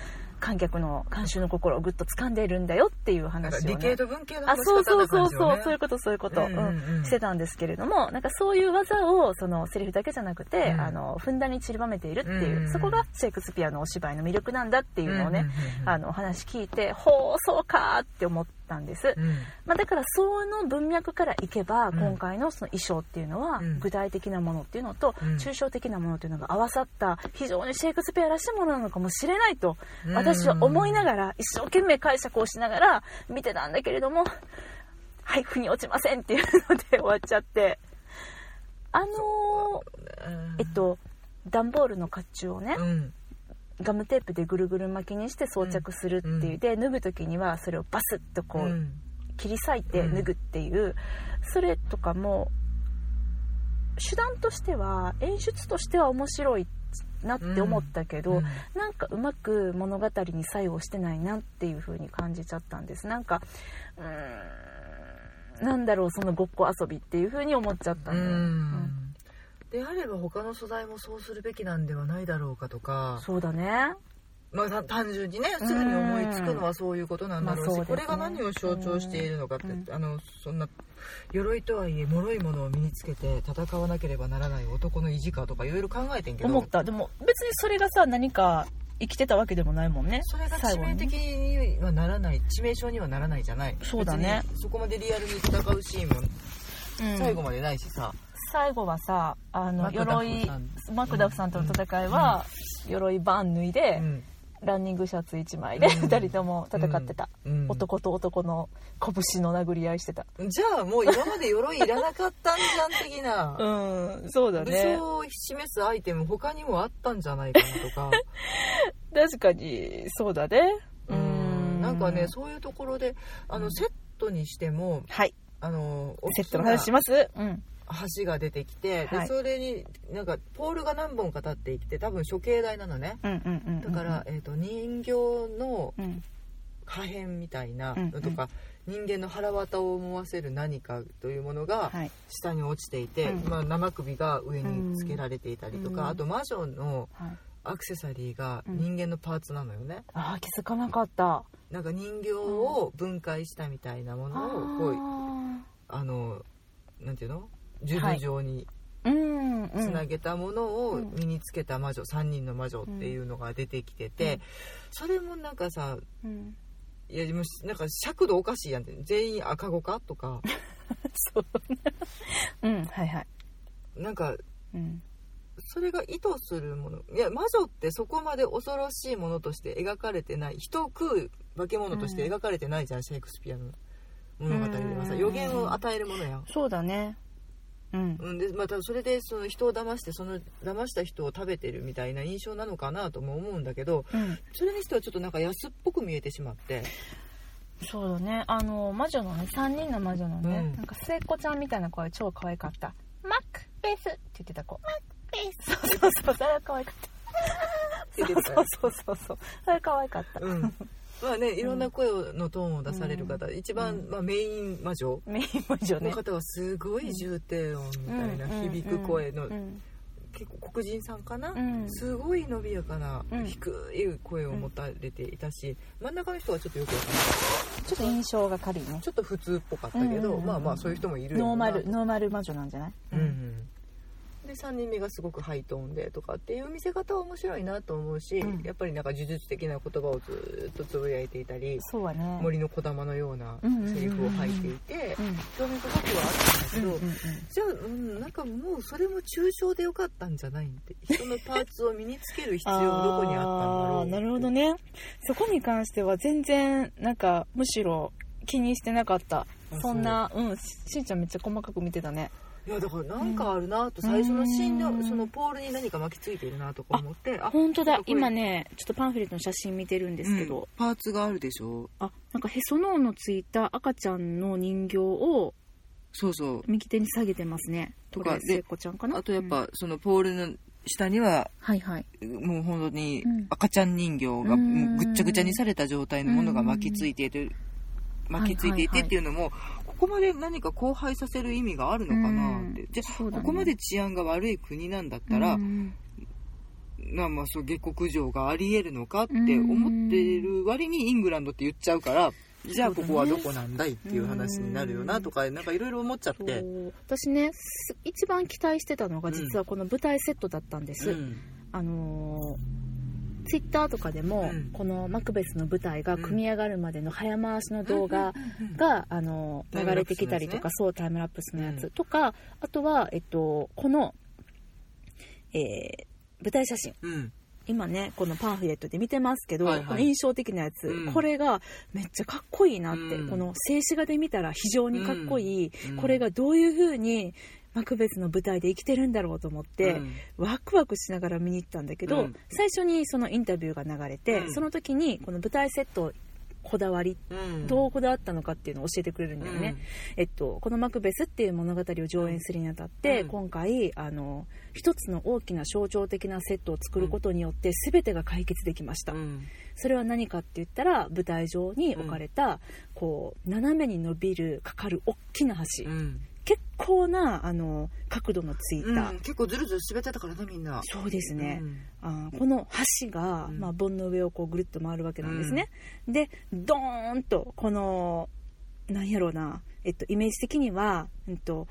観客の観衆の心をぐっと掴んでいるんだよっていう話を、ね、か理系と文系のあそうそうそうそう、そういうことそういうこと、うんうんうん。うん。してたんですけれどもなんかそういう技をそのセリフだけじゃなくて、うん。あのふんだんに散りばめているっていう、うんうんそこがシェイクスピアのお芝居の魅力なんだっていうのをね、うんうんうんうん。あのお話聞いてほうそうかって思ったんです、うん。まあ、だからその文脈からいけば、うん。今回のその衣装っていうのは、うん。具体的なものっていうのと、うん。抽象的なものっていうのが合わさった非常にシェイクスピアらしいものなのかもしれないと、うん。私は思いながら一生懸命解釈をしながら見てたんだけれどもはい腑に落ちませんっていうので終わっちゃって。あのーえっと段ボールの甲冑をね、うんガムテープでぐるぐる巻きにして装着するっていう、うん。で脱ぐ時にはそれをバスッとこう、うん。切り裂いて脱ぐっていう、それとかも手段としては演出としては面白いなって思ったけど、うん。なんかうまく物語に作用してないなっていう風に感じちゃったんです。なんかうーんなんだろうそのごっこ遊びっていう風に思っちゃったうのよ、うん。んであれば他の素材もそうするべきなんではないだろうかとか、そうだね。まあ、た単純にねすぐに思いつくのはそういうことなんだろうし、まあそうね。これが何を象徴しているのかって、うん。あのそんな鎧とはいえ脆いものを身につけて戦わなければならない男の意地かとかいろいろ考えてんけど。思った。でも別にそれがさ何か生きてたわけでもないもんね。それが致命的にはならない致命傷にはならないじゃない。そうだね。そこまでリアルに戦うシーンもうん。最後までないしさ、最後はさあの鎧マクダフさんとの戦いは、鎧バン脱いで、うん。ランニングシャツ1枚でうん。2人とも戦ってた、うん。男と男の拳の殴り合いしてた。じゃあもう今まで鎧いらなかったんじゃん的な。うんそうだ武ね将を示すアイテム他にもあったんじゃないかなとか。確かにそうだね。ううん。んなんかねそういうところであのセットにしてもはい。あのセットの話します？うん橋が出てきて、はい。でそれになんかポールが何本か立ってきて多分処刑台なのね。うんうんうんうんだから、えー、と人形のうん。破片みたいなうんのとか、人間の腹渡を思わせる何かというものがはい。下に落ちていて、うん。まあ、生首が上につけられていたりとか、うん。あと魔女のはい。アクセサリーがうん。人間のパーツなのよね、あー気づかなかった。なんか人形を分解したみたいなものをこうああのなんていうの？数珠状につなげたものをうん。身につけた魔女、3人の魔女っていうのが出てきてて、うん。それもなんかさうん。いやでもなんか尺度おかしいやんって。全員赤子かとか。そう。うんはいはい。なんかうん。それが意図するもの。いや魔女ってそこまで恐ろしいものとして描かれてない。人を食う化け物として描かれてないじゃん、シェイクスピアの物語ではさ。うん。予言を与えるものやん。そうだねうん。うん、でまたそれでその人を騙してその騙した人を食べてるみたいな印象なのかなとも思うんだけどうん。それにしてはちょっとなんか安っぽく見えてしまって。そうだね。あの魔女のね3人の魔女のね、うん。なんか末っ子ちゃんみたいな声超可愛かった。マックベースって言ってた子。マックベース。そうそうそうそれは可愛かった。そうそうそうそう。それ可愛かった、うんまあねいろんな声のトーンを出される方、一番、うん。まあ、メイン魔女メイン魔女ね。の方はすごい重低音みたいな響く声の、うん結構黒人さんかな、うん。すごい伸びやかな、うん。低い声を持たれていたし真ん中の人はちょっとよくわかんない。ちょっと印象が軽いね。ちょっと普通っぽかったけど、うんうんうんうん。まあまあそういう人もいるノーマルノーマル魔女なんじゃない？うんうんで3人目がすごくハイトーンでとかっていう見せ方は面白いなと思うし、うん。やっぱりなんか呪術的な言葉をずっとつぶやいていたりそうはね。森の小玉のようなセリフを吐いていてうん興味深くはあったんだけど、うんうんうんじゃあ、うん、なんかもうそれも抽象でよかったんじゃないんって人のパーツを身につける必要がどこにあったんだろうなるほどね。そこに関しては全然なんかむしろ気にしてなかった。あそんなうんししんちゃんめっちゃ細かく見てたねいやだからなんかあるなと最初のシーンでうん。そのポールに何か巻きついてるなとか思ってあ本当だ。今ねちょっとパンフレットの写真見てるんですけど、うん。パーツがあるでしょ。あなんかへその緒のついた赤ちゃんの人形をそうそう。右手に下げてますね。とかちゃんかな？あとやっうん。ぱそのポールの下にははいはい。もう本当にうん。赤ちゃん人形がぐっちゃぐちゃにされた状態のものが巻きついていて巻きついていてっていうのもここまで何か荒廃させる意味があるのかなって。うん。じゃそうだね。あここまで治安が悪い国なんだったらうんなまあそう下克上があり得るのかって思ってる割にイングランドって言っちゃうからじゃあここはどこなんだいっていう話になるよなとかなんかいろいろ思っちゃって。私ねす一番期待してたのが実はこの舞台セットだったんです、うん。あのツイッターとかでも、うん。このマクベスの舞台が組み上がるまでの早回しの動画うんが、あの流れてきたりとか、そうタイムラプスのやつ、うん。とかあとは、えっと、この、えー舞台写真。うん。今ねこのパンフレットで見てますけど、はいはい。この印象的なやつ、うん。これがめっちゃかっこいいなって、うん。この静止画で見たら非常にかっこいい、うん。これがどういう風にマクベスの舞台で生きてるんだろうと思って、うん。ワクワクしながら見に行ったんだけど、うん。最初にそのインタビューが流れて、うん。その時にこの舞台セットこだわりうん。どうこだわったのかっていうのを教えてくれるんだよね、えっと、この「マクベス」っていう物語を上演するにあたって、うん。今回あの一つの大きな象徴的なセットを作ることによって全てが解決できました、うんそれは何かって言ったら舞台上に置かれた、こう斜めに伸びるかかる大きな橋、うん結構なあの角度のついた、うん結構ずるずる滑ってたからねみんな。そうですね、うん。あーこの橋が、うん。まあ、盆の上をこうぐるっと回るわけなんですね、でドーンとこのなんやろうな、えっと、イメージ的には、うんと、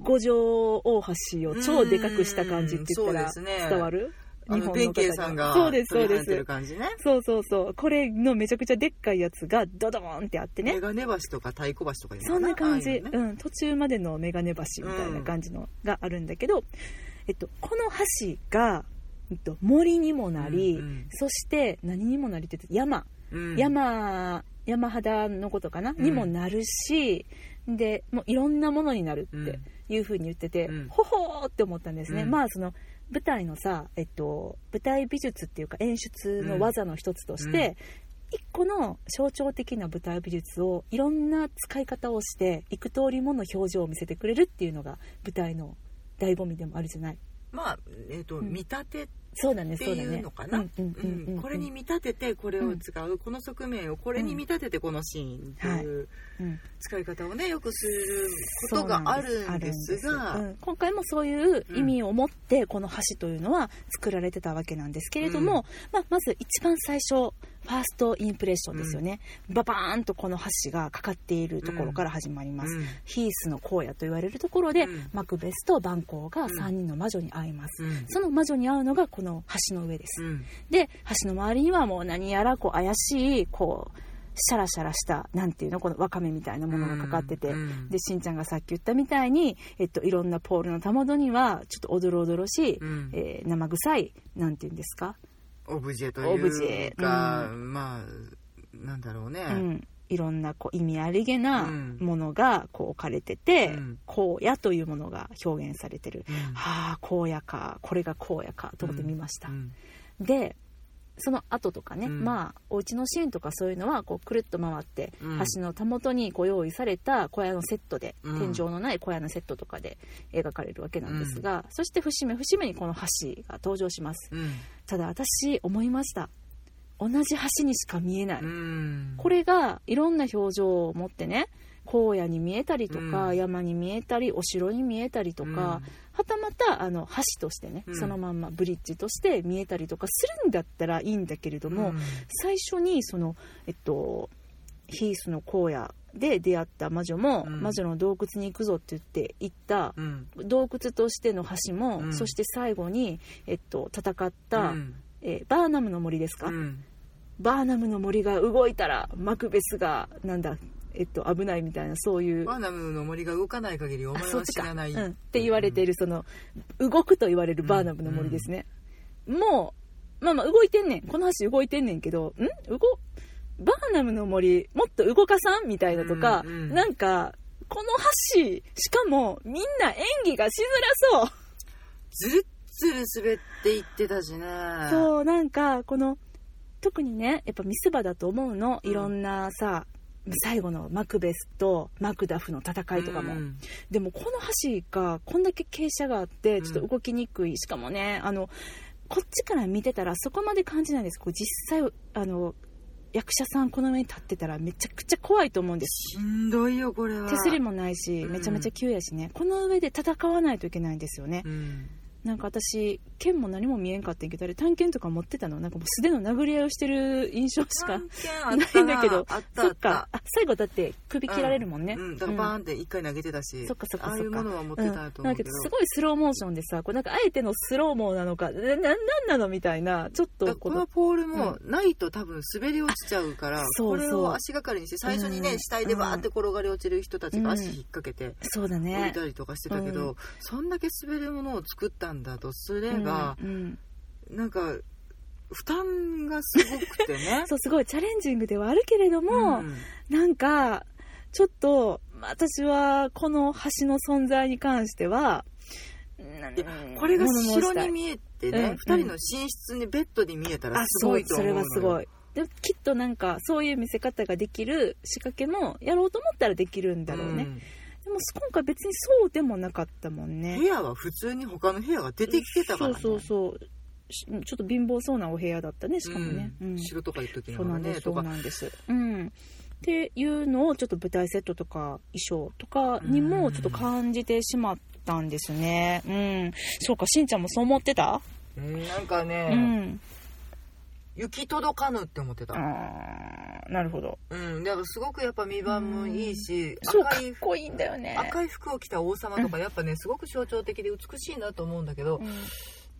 五条大橋を超でかくした感じって言ったら伝わる、あの弁慶さんがそうですそうるす。感じね。そうそうそう。これのめちゃくちゃでっかいやつがドドーンってあってね。メガネ橋とか太鼓橋とかそんな感じ、うのね。うん、途中までのメガネ橋みたいな感じのがあるんだけど、えっと、この橋が、えっと、森にもなり、うんうん。そして何にもなりって山、うん。山山肌のことかな、うん。にもなるしでもういろんなものになるっていうふうに言ってて、うん。ほほーって思ったんですね、うん。まあその舞台のさ、えっと、舞台美術っていうか演出の技の一つとして、一個の象徴的な舞台美術をいろんな使い方をして幾通りもの表情を見せてくれるっていうのが舞台の醍醐味でもあるじゃない？まあえっとうん。見立てそうだねそうだね。これに見立ててこれを使うこの側面をこれに見立ててこのシーンっていううん。使い方をねよくすることがあるんですが。うん今回もそういう意味を持ってこの橋というのは作られてたわけなんですけれども、まあ、まず一番最初ファーストインプレッションですよね、ババーンとこの橋がかかっているところから始まります、うん。ヒースの荒野と言われるところで、うん。マクベスとバンコーが3人の魔女に会います、うん。その魔女に会うのがこの橋の上です、うん。で橋の周りにはもう何やらこう怪しいこうシャラシャラしたなんていうのこのワカメみたいなものがかかってて、うん。でしんちゃんがさっき言ったみたいに、えっと、いろんなポールのたもとにはちょっとおどろおどろしい、うん。えー生臭いなんていうんですか、オブジェというェかまあなんだろうね。うん、いろんなこう意味ありげなうん。ものがこう置かれてて、うん。荒野というものが表現されてる、うん。はあ荒野かこれが荒野かと思って見ました、うん。でその後とかね、うん。まあお家のシーンとかそういうのはこうくるっと回って、うん。橋のたもとにこう用意された小屋のセットで、うん。天井のない小屋のセットとかで描かれるわけなんですが、そして節目節目にこの橋が登場します。うん。ただ私思いました。同じ橋にしか見えない、うん。これがいろんな表情を持ってね荒野に見えたりとか、うん。山に見えたりお城に見えたりとか、はたまたあの橋としてね、うん。そのまんまブリッジとして見えたりとかするんだったらいいんだけれども、うん。最初にその、えっと、ヒースの荒野で出会った魔女も、うん。魔女の洞窟に行くぞって言って行ったうん。洞窟としての橋も、うん。そして最後に、えっと、戦った、うん。えーバーナムの森ですか、うん。バーナムの森が動いたらマクベスがなんだえっと危ないみたいなそういう。バーナムの森が動かない限りお前は知らない。うん、って言われているその動くと言われるバーナムの森ですね、もうまあまあ動いてんねん。この橋動いてんねんけどん？動バーナムの森もっと動かさんみたいなとか、うんうんなんかこの橋しかもみんな演技がしづらそう。ずるっずる滑っていってたしね。そうなんかこの特にねやっぱミスバだと思うの。うん。いろんなさ、最後のマクベスとマクダフの戦いとかも、うん。でもこの橋がこんだけ傾斜があってちょっと動きにくい、しかもねあのこっちから見てたらそこまで感じないんです。こう実際あの役者さんこの上に立ってたらめちゃくちゃ怖いと思うんです。しんどいよこれは。手すりもないしうんめちゃめちゃ急やしね、この上で戦わないといけないんですよね、うんなんか私剣も何も見えんかったんやけどあれ探検とか持ってたの？なんかもう素手の殴り合いをしてる印象しかな。いんだけど。あったそっか。あ最後だって首切られるもんね、うん、だからバーンって一回投げてたし、そっかそっかああいうものは持ってたと思うけど,、ん。かすごいスローモーションでさこうなんかあえてのスローモーなのかなななんなのみたいなちょっとここのポールもないと多分滑り落ちちゃうから、そうそう。これを足がかりにして最初にね、うん。死体でバーって転がり落ちる人たちが足引っ掛けてそうだね。たりとかしてたけど、うそんだけ滑るものを作ったんだとすれば、うんうん。なんか負担がすごくてね。そうすごいチャレンジングではあるけれども、うんなんかちょっと私はこの橋の存在に関してはこれが城にえ見えてね、うん二人の寝室にベッドに見えたらあすそうそれごいと思うのよ。はすごい。できっとなんかそういう見せ方ができる仕掛けもやろうと思ったらできるんだろうね、でも今回別にそうでもなかったもんうんね。部屋は普通に他の部屋が出てきてたから、ね、そうそうそう。しちょっと貧乏そうなお部屋だったねしかもね、ううん。ん城とか行く時にそうなんですそうなんです。うん。っていうのをちょっと舞台セットとか衣装とかにもちょっと感じてしまったんですね。うん。そうかしんちゃんもそう思ってた？うん。なんかうね、ん行き届かぬって思ってた、あーなるほど。うん、だからすごくやっぱ見栄えもいいし、そうか赤いっこいいんだよね。赤い服を着た王様とかやっぱねすごく象徴的で美しいなと思うんだけど、うん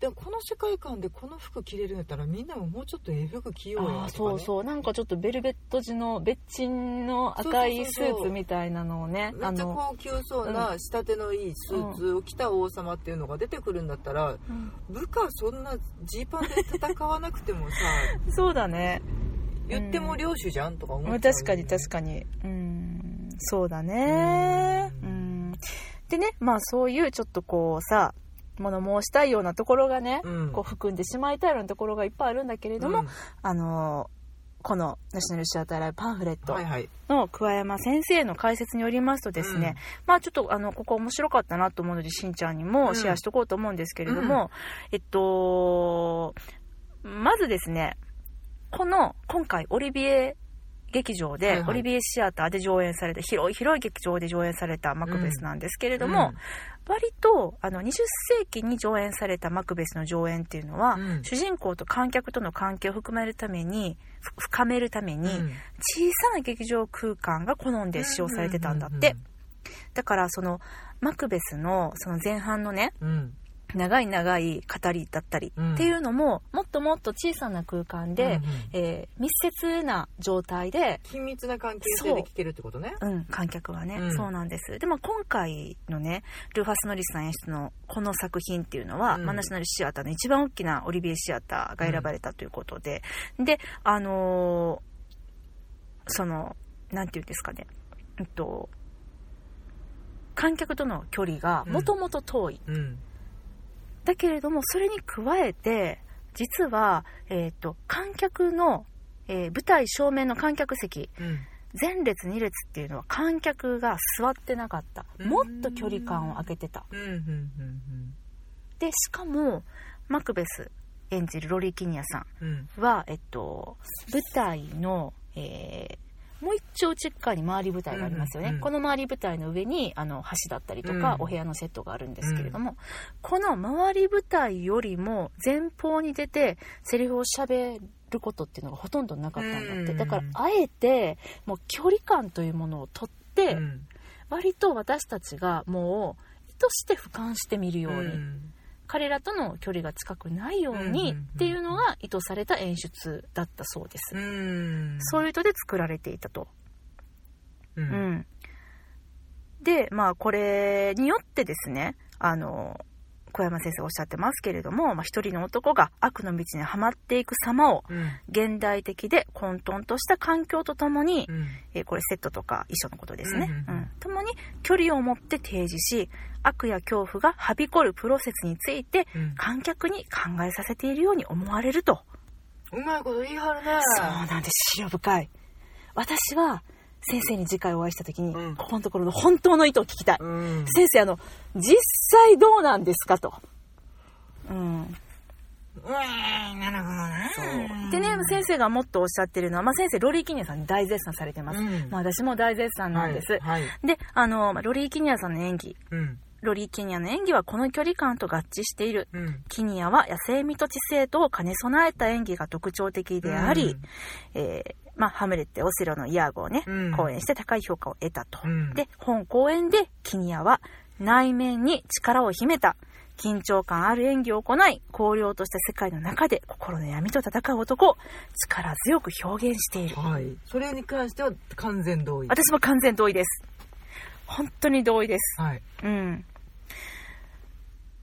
でもこの世界観でこの服着れるんやったらみんなももうちょっとええ服着ようよね、あーそうそう。なんかちょっとベルベット地の別鎮の赤いスーツみたいなのをねめっちゃ高級そうな仕立てのいいスーツを着た王様っていうのが出てくるんだったらうん。部下そんなジーパンで戦わなくてもさ そうだね。言っても領主じゃんとか思っちゃう確かに確かに。うん。そうだね。ううんん。でねまあそういうちょっとこうさ物申したいようなところがね、うん。こう含んでしまいたいようなところがいっぱいあるんだけれども、うん。あのこのナショナルシアターライブパンフレットはいはい。の桑山先生の解説によりますとですね、まあちょっとあのここ面白かったなと思うのでしんちゃんにもシェアしとこうと思うんですけれども、えっとまずですねこの今回オリビエ劇場で、はいはい。オリビエシアターで上演された広い広い劇場で上演されたマクベスなんですけれども、割とあの20世紀に上演されたマクベスの上演っていうのは、うん。主人公と観客との関係を含めるためにふ深めるために、うん。小さな劇場空間が好んで使用されてたんだって、だからそのマクベスのその前半のねうんうん長い長い語りだったりうん。っていうのも、もっともっと小さな空間で、うんうん。えー密接な状態で、緊密な関係性で聞けるってことね。うん、観客はね、うん。そうなんです。でも今回のねルーファス・ノリスさん演出のこの作品っていうのは、うん。マナショナルシアターの一番大きなオリビエシアターが選ばれたということで、であのーそのなんていうんですかね。えっと観客との距離がもともと遠い、うんだけれどもそれに加えて実は、えー、と観客の、えー舞台正面の観客席うん。前列2列っていうのは観客が座ってなかった。うん。もっと距離感を空けてた。でしかもマクベス演じるロリー・キニアさうんうん。えっと、舞台の、えーもう一丁内側に回り舞台がありますよね、うんうんこの回り舞台の上にあの橋だったりとか、うん。お部屋のセットがあるんですけれども、この回り舞台よりも前方に出てセリフを喋ることっていうのがほとんどなかったんだって、うん。だからあえてもう距離感というものをとって、うん。割と私たちがもう意図して俯瞰してみるように、うん彼らとの距離が近くないようにっていうのが意図された演出だったそうです、うん。そういう意図で作られていたと、ううんん、でまあこれによってですねあの小山先生おっしゃってますけれども、まあ、一人の男が悪の道にはまっていく様をうん。現代的で混沌とした環境とともに、うん。えーこれセットとか衣装のことですね、うんうんともに距離を持って提示し悪や恐怖がはびこるプロセスについてうん。観客に考えさせているように思われると。うまいこと言い張るね。そうなんです。資料深い。私は先生に次回お会いした時に、うんここのところの本当の意図を聞きたい。うん先生、あの、実際どうなんですかと。うん。うーんなるほどねそう。でね、先生がもっとおっしゃってるのは、まあ、先生、ロリー・キニアさんに大絶賛されてます。うんまあ、私も大絶賛なんです。はいはいで、あの、まあロリー・キニアさんの演技、うんロリー・キニアの演技はこの距離感と合致している。うんキニアは野生味と知性とを兼ね備えた演技が特徴的であり、えーまあ、ハムレット・オセロのイヤーゴをね、うん公演して高い評価を得たと。うんで、本公演でキニアは内面に力を秘めた緊張感ある演技を行い、荒涼とした世界の中で心の闇と戦う男を力強く表現している。はいそれに関しては完全同意私も完全同意です。本当に同意です。はいうん。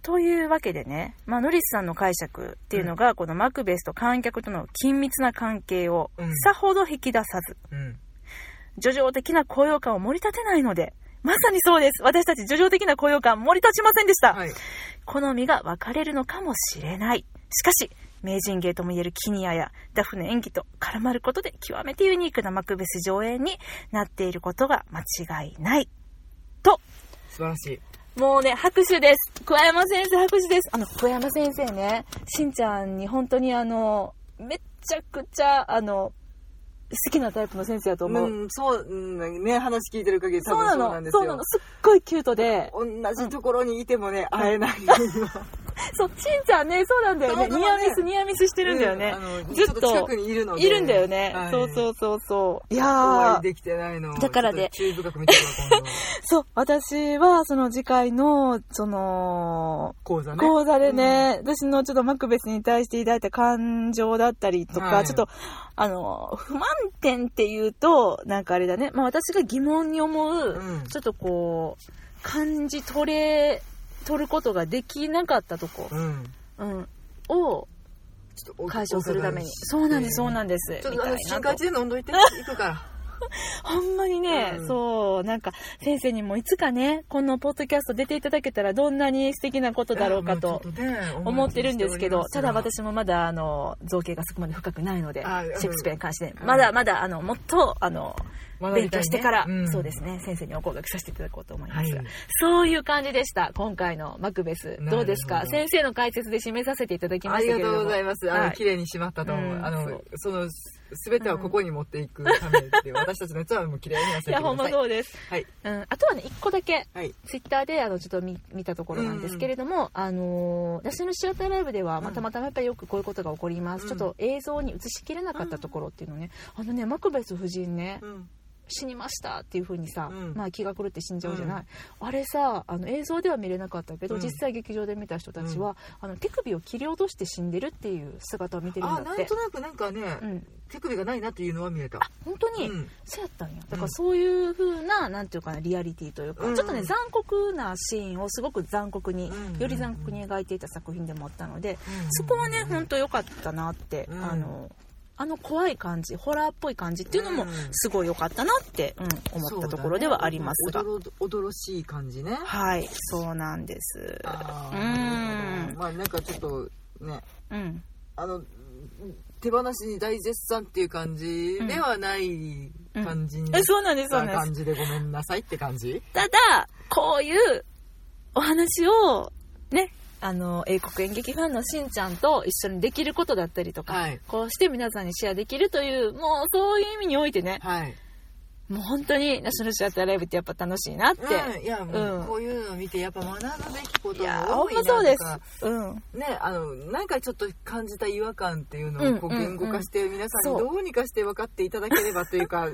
というわけでね、まあ、ノリスさんの解釈っていうのが、このマクベスと観客との緊密な関係をうんさほど引き出さず、うん叙情的な高揚感を盛り立てないので、まさにそうです。私たち叙情的な高揚感盛り立ちませんでした。はい好みが分かれるのかもしれない。しかし、名人芸とも言えるキニアやダフの演技と絡まることで極めてユニークなマクベス上演になっていることが間違いない。と、素晴らしいもうね、拍手です。桑山先生拍手です。あの、桑山先生ね、しんちゃんに本当にあの、めっちゃくちゃ、あの、好きなタイプの先生だと思う。うんそううんね話聞いてる限り多分そうそうなのなんですよそうなの。すっごいキュートで。同じところにいてもね、会えない。そう、しんちゃんね、そうなんだよね。ニアミス、ニアミスしてるんだよねずっと近とくにいるので。いるんだよね。はいそうそうそうそう。いやー、いできてないのをだからねちょっと注意深く見てくだ今度。そう、私はその次回の、その、講座ね。講座でね、私のちょっとマクベスに対して抱いた感情だったりとか、はいちょっと、あの、不満点っていうと、なんかあれだね、まあ私が疑問に思う、うんちょっとこう、感じ取れ、取ることができなかったとこ、うん。うん、をちょっとお解消するために。そうなんです、そうなんです。ちょっとあの、新海地で飲んどいて、行くから。ほんまにね、うんそう、なんか、先生にもいつかね、このポッドキャスト出ていただけたらどんなに素敵なことだろうかと。思ってるんですけど、ただ私もまだ、あの、造形がそこまで深くないので、あシェイクスピアに関して、うんまだまだ、あの、もっと、あの、勉強してから、そうですね。ね、先生にお講学させていただこうと思いまはいすが、。そういう感じでした、今回のマクベス。どうですか？先生の解説で締めさせていただきまありがしたけれども。とうございます。あの、はい綺麗にしまったと思う。うんあのその、すべてはここに持っていくためで、私たちのやつはもう綺麗にやせていや、ほんま。そうです。はい。うん、あとはね、一個だけ、はい。ツイッターであのちょっと見見たところなんですけれども、あのー私のシアターライブでは、うんまあたまたまやっぱりよくこういうことが起こります、うんちょっと映像に映しきれなかったところっていうのね、あのねマクベス夫人ね、うん。死にましたっていう風にさ、うん。まあ気が狂って死んじゃうじゃない、うん。あれさあの映像では見れなかったけど、うん。実際劇場で見た人たちは、あの手首を切り落として死んでるっていう姿を見てるんあ、だって。なんとなくなんかね、うん。手首がないなっていうのは見えた。本当に、うん。そうやったんや。だからそういう風ななんていうかなリアリティというか、うん。ちょっとね残酷なシーンをすごく残酷に、うん。より残酷に描いていた作品でもあったので、うん。そこはね本当良かったなって、うん。あのあの怖い感じホラーっぽい感じっていうのもうん。すごい良かったなって、うん、思ったところではありますが、ねおどろおどろしい感じね。はいそうなんです。あうーんまあなんかちょっとね、うん。あの、手放しに大絶賛っていう感じではない感じになっえそうなんですそうたなんです。感じでごめんなさいって感じ？ただこういうお話をねあの英国演劇ファンのしんちゃんと一緒にできることだったりとか、はい。こうして皆さんにシェアできるというもうそういう意味においてねはい。もう本当にナショナルシアターライブってやっぱ楽しいなって。うん、いやもう、うんこういうのを見てやっぱ学ぶべきことが多いなほんまそうでとかす。うん。ねあのなんかちょっと感じた違和感っていうのをこう言語化して皆さんにどうにかして分かっていただければというか あの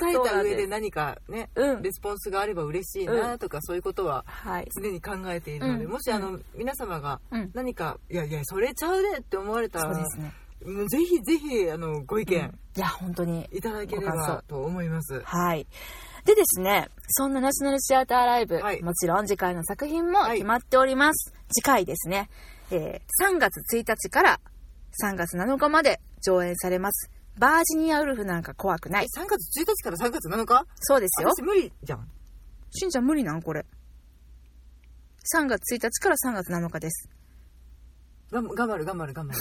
伝えた上で何かねうん。レスポンスがあれば嬉しいなとかそういうことははい。常に考えているので、うんもしあの皆様がうん。何かいやいやそれちゃうでって思われたらそうですね。ぜひぜひあのご意見いや、本当に。いただければと思います。はい。でですね、そんなナショナルシアターライブ、はいもちろん次回の作品もはい決まっております。次回ですね、えー3月1日から3月7日まで上演されます。バージニアウルフなんか怖くなえい。3月1日から3月7日？そうですよ。私無理じゃん。しんちゃん無理なん？これ。3月1日から3月7日です。がん頑張る頑張る頑張る。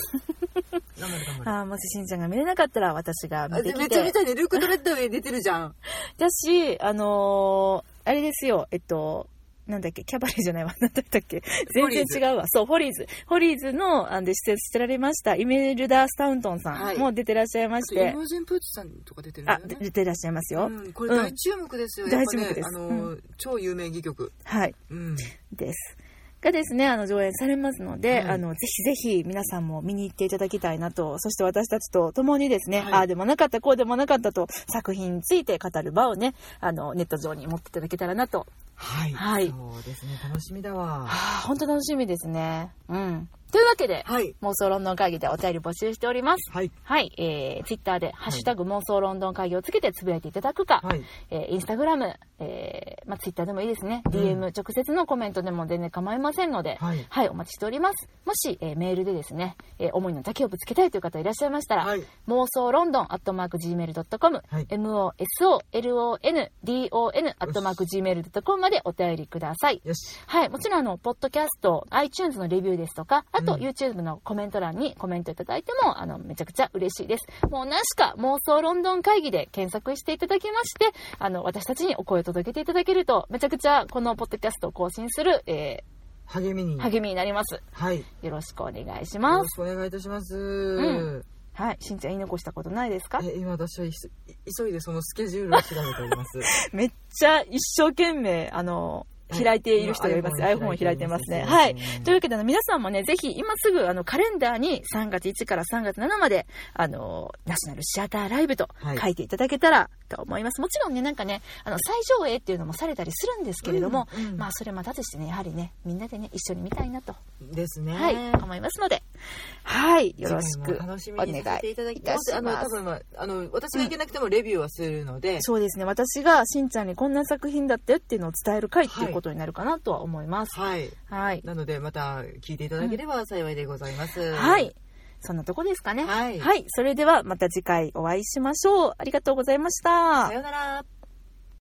頑張る 頑張る。あーもししんちゃんが見れなかったら私が見あてきめっちゃ見て。たいね。ルーク・ドレッドウェイ出てるじゃん。だし、あのーあれですよ、えっと、なんだっけ、キャバレーじゃないわ。なんだったっけ？全然違うわ。そう、ホリーズ。ホリーズの、あの、出演してられました、イメルダー・スタウントンさはいんも出てらっしゃいまして、モージン・プーチさんとか出てるんだあ。出てらっしゃいますよ。うん、これ大注目ですよ、やっぱね大注目ですあの、超有名戯曲。はい。うん。です。がですね、あの、上演されますので、はいあの、ぜひぜひ皆さんも見に行っていただきたいなと、そして私たちと共にですね、はいああでもなかった、こうでもなかったと、作品について語る場をね、あの、ネット上に持っていただけたらなと。はい。はいそうですね、楽しみだわ。はあ、本当楽しみですね。うん。というわけで、はい。妄想ロンドン会議でお便り募集しております。はい。はい、えー、ツイッターで、ハッシュタグ妄想ロンドン会議をつけてつぶやいていただくか、はい。えーインスタグラム、えー、まあ、ツイッターでもいいですね。うん DM、直接のコメントでも全然構いませんので、はい。はい、お待ちしております。もし、えーメールでですね、えー思いの丈をぶつけたいという方いらっしゃいましたら、はい。妄想ロンドンアットマーク Gmail.com、はい MOSOLONDON アットマーク Gmail.com までお便りください。よし。はい、もちろんあの、ポッドキャスト、iTunes のレビューですとか、あとうん YouTube のコメント欄にコメントいただいても、あの、めちゃくちゃ嬉しいです。もうなしか妄想ロンドン会議で検索していただきまして、あの、私たちにお声を届けていただけると、めちゃくちゃこのポッドキャストを更新する、え励みに。ー、励みになります。はい。よよろしくお願いします。ろしくお願いいたします。んはい、しんちゃん言い残したことないですか？え今私は急いでそのスケジュールを調べております。めっちゃ一生懸命、あの、開いている人がいます。はい iPhone を開いてますね。開はい。というわけで、あの皆さんもね、ぜひ今すぐ、あの、カレンダーに3月1から3月7まで、あの、ナショナルシアターライブとはい書いていただけたらと思います。もちろんね、なんかね、あの、再上映っていうのもされたりするんですけれども、うんうんまあ、それまたとしてね、やはりね、みんなでね、一緒に見たいなと、ですね。はい、思いますので、はい、よろしくお願いみにさせていただきいたしあの、ます。多分、まあ、あの、私が行けなくてもレビューはするので、そうですね、私がしんちゃんにこんな作品だってっていうのを伝える回っていうことになるかなとは思います。はい。はい。なので、また聞いていただければ幸いでございます。はい。そんなとこですかね。はいはい。それではまた次回お会いしましょう。ありがとうございましたさ。ようなら。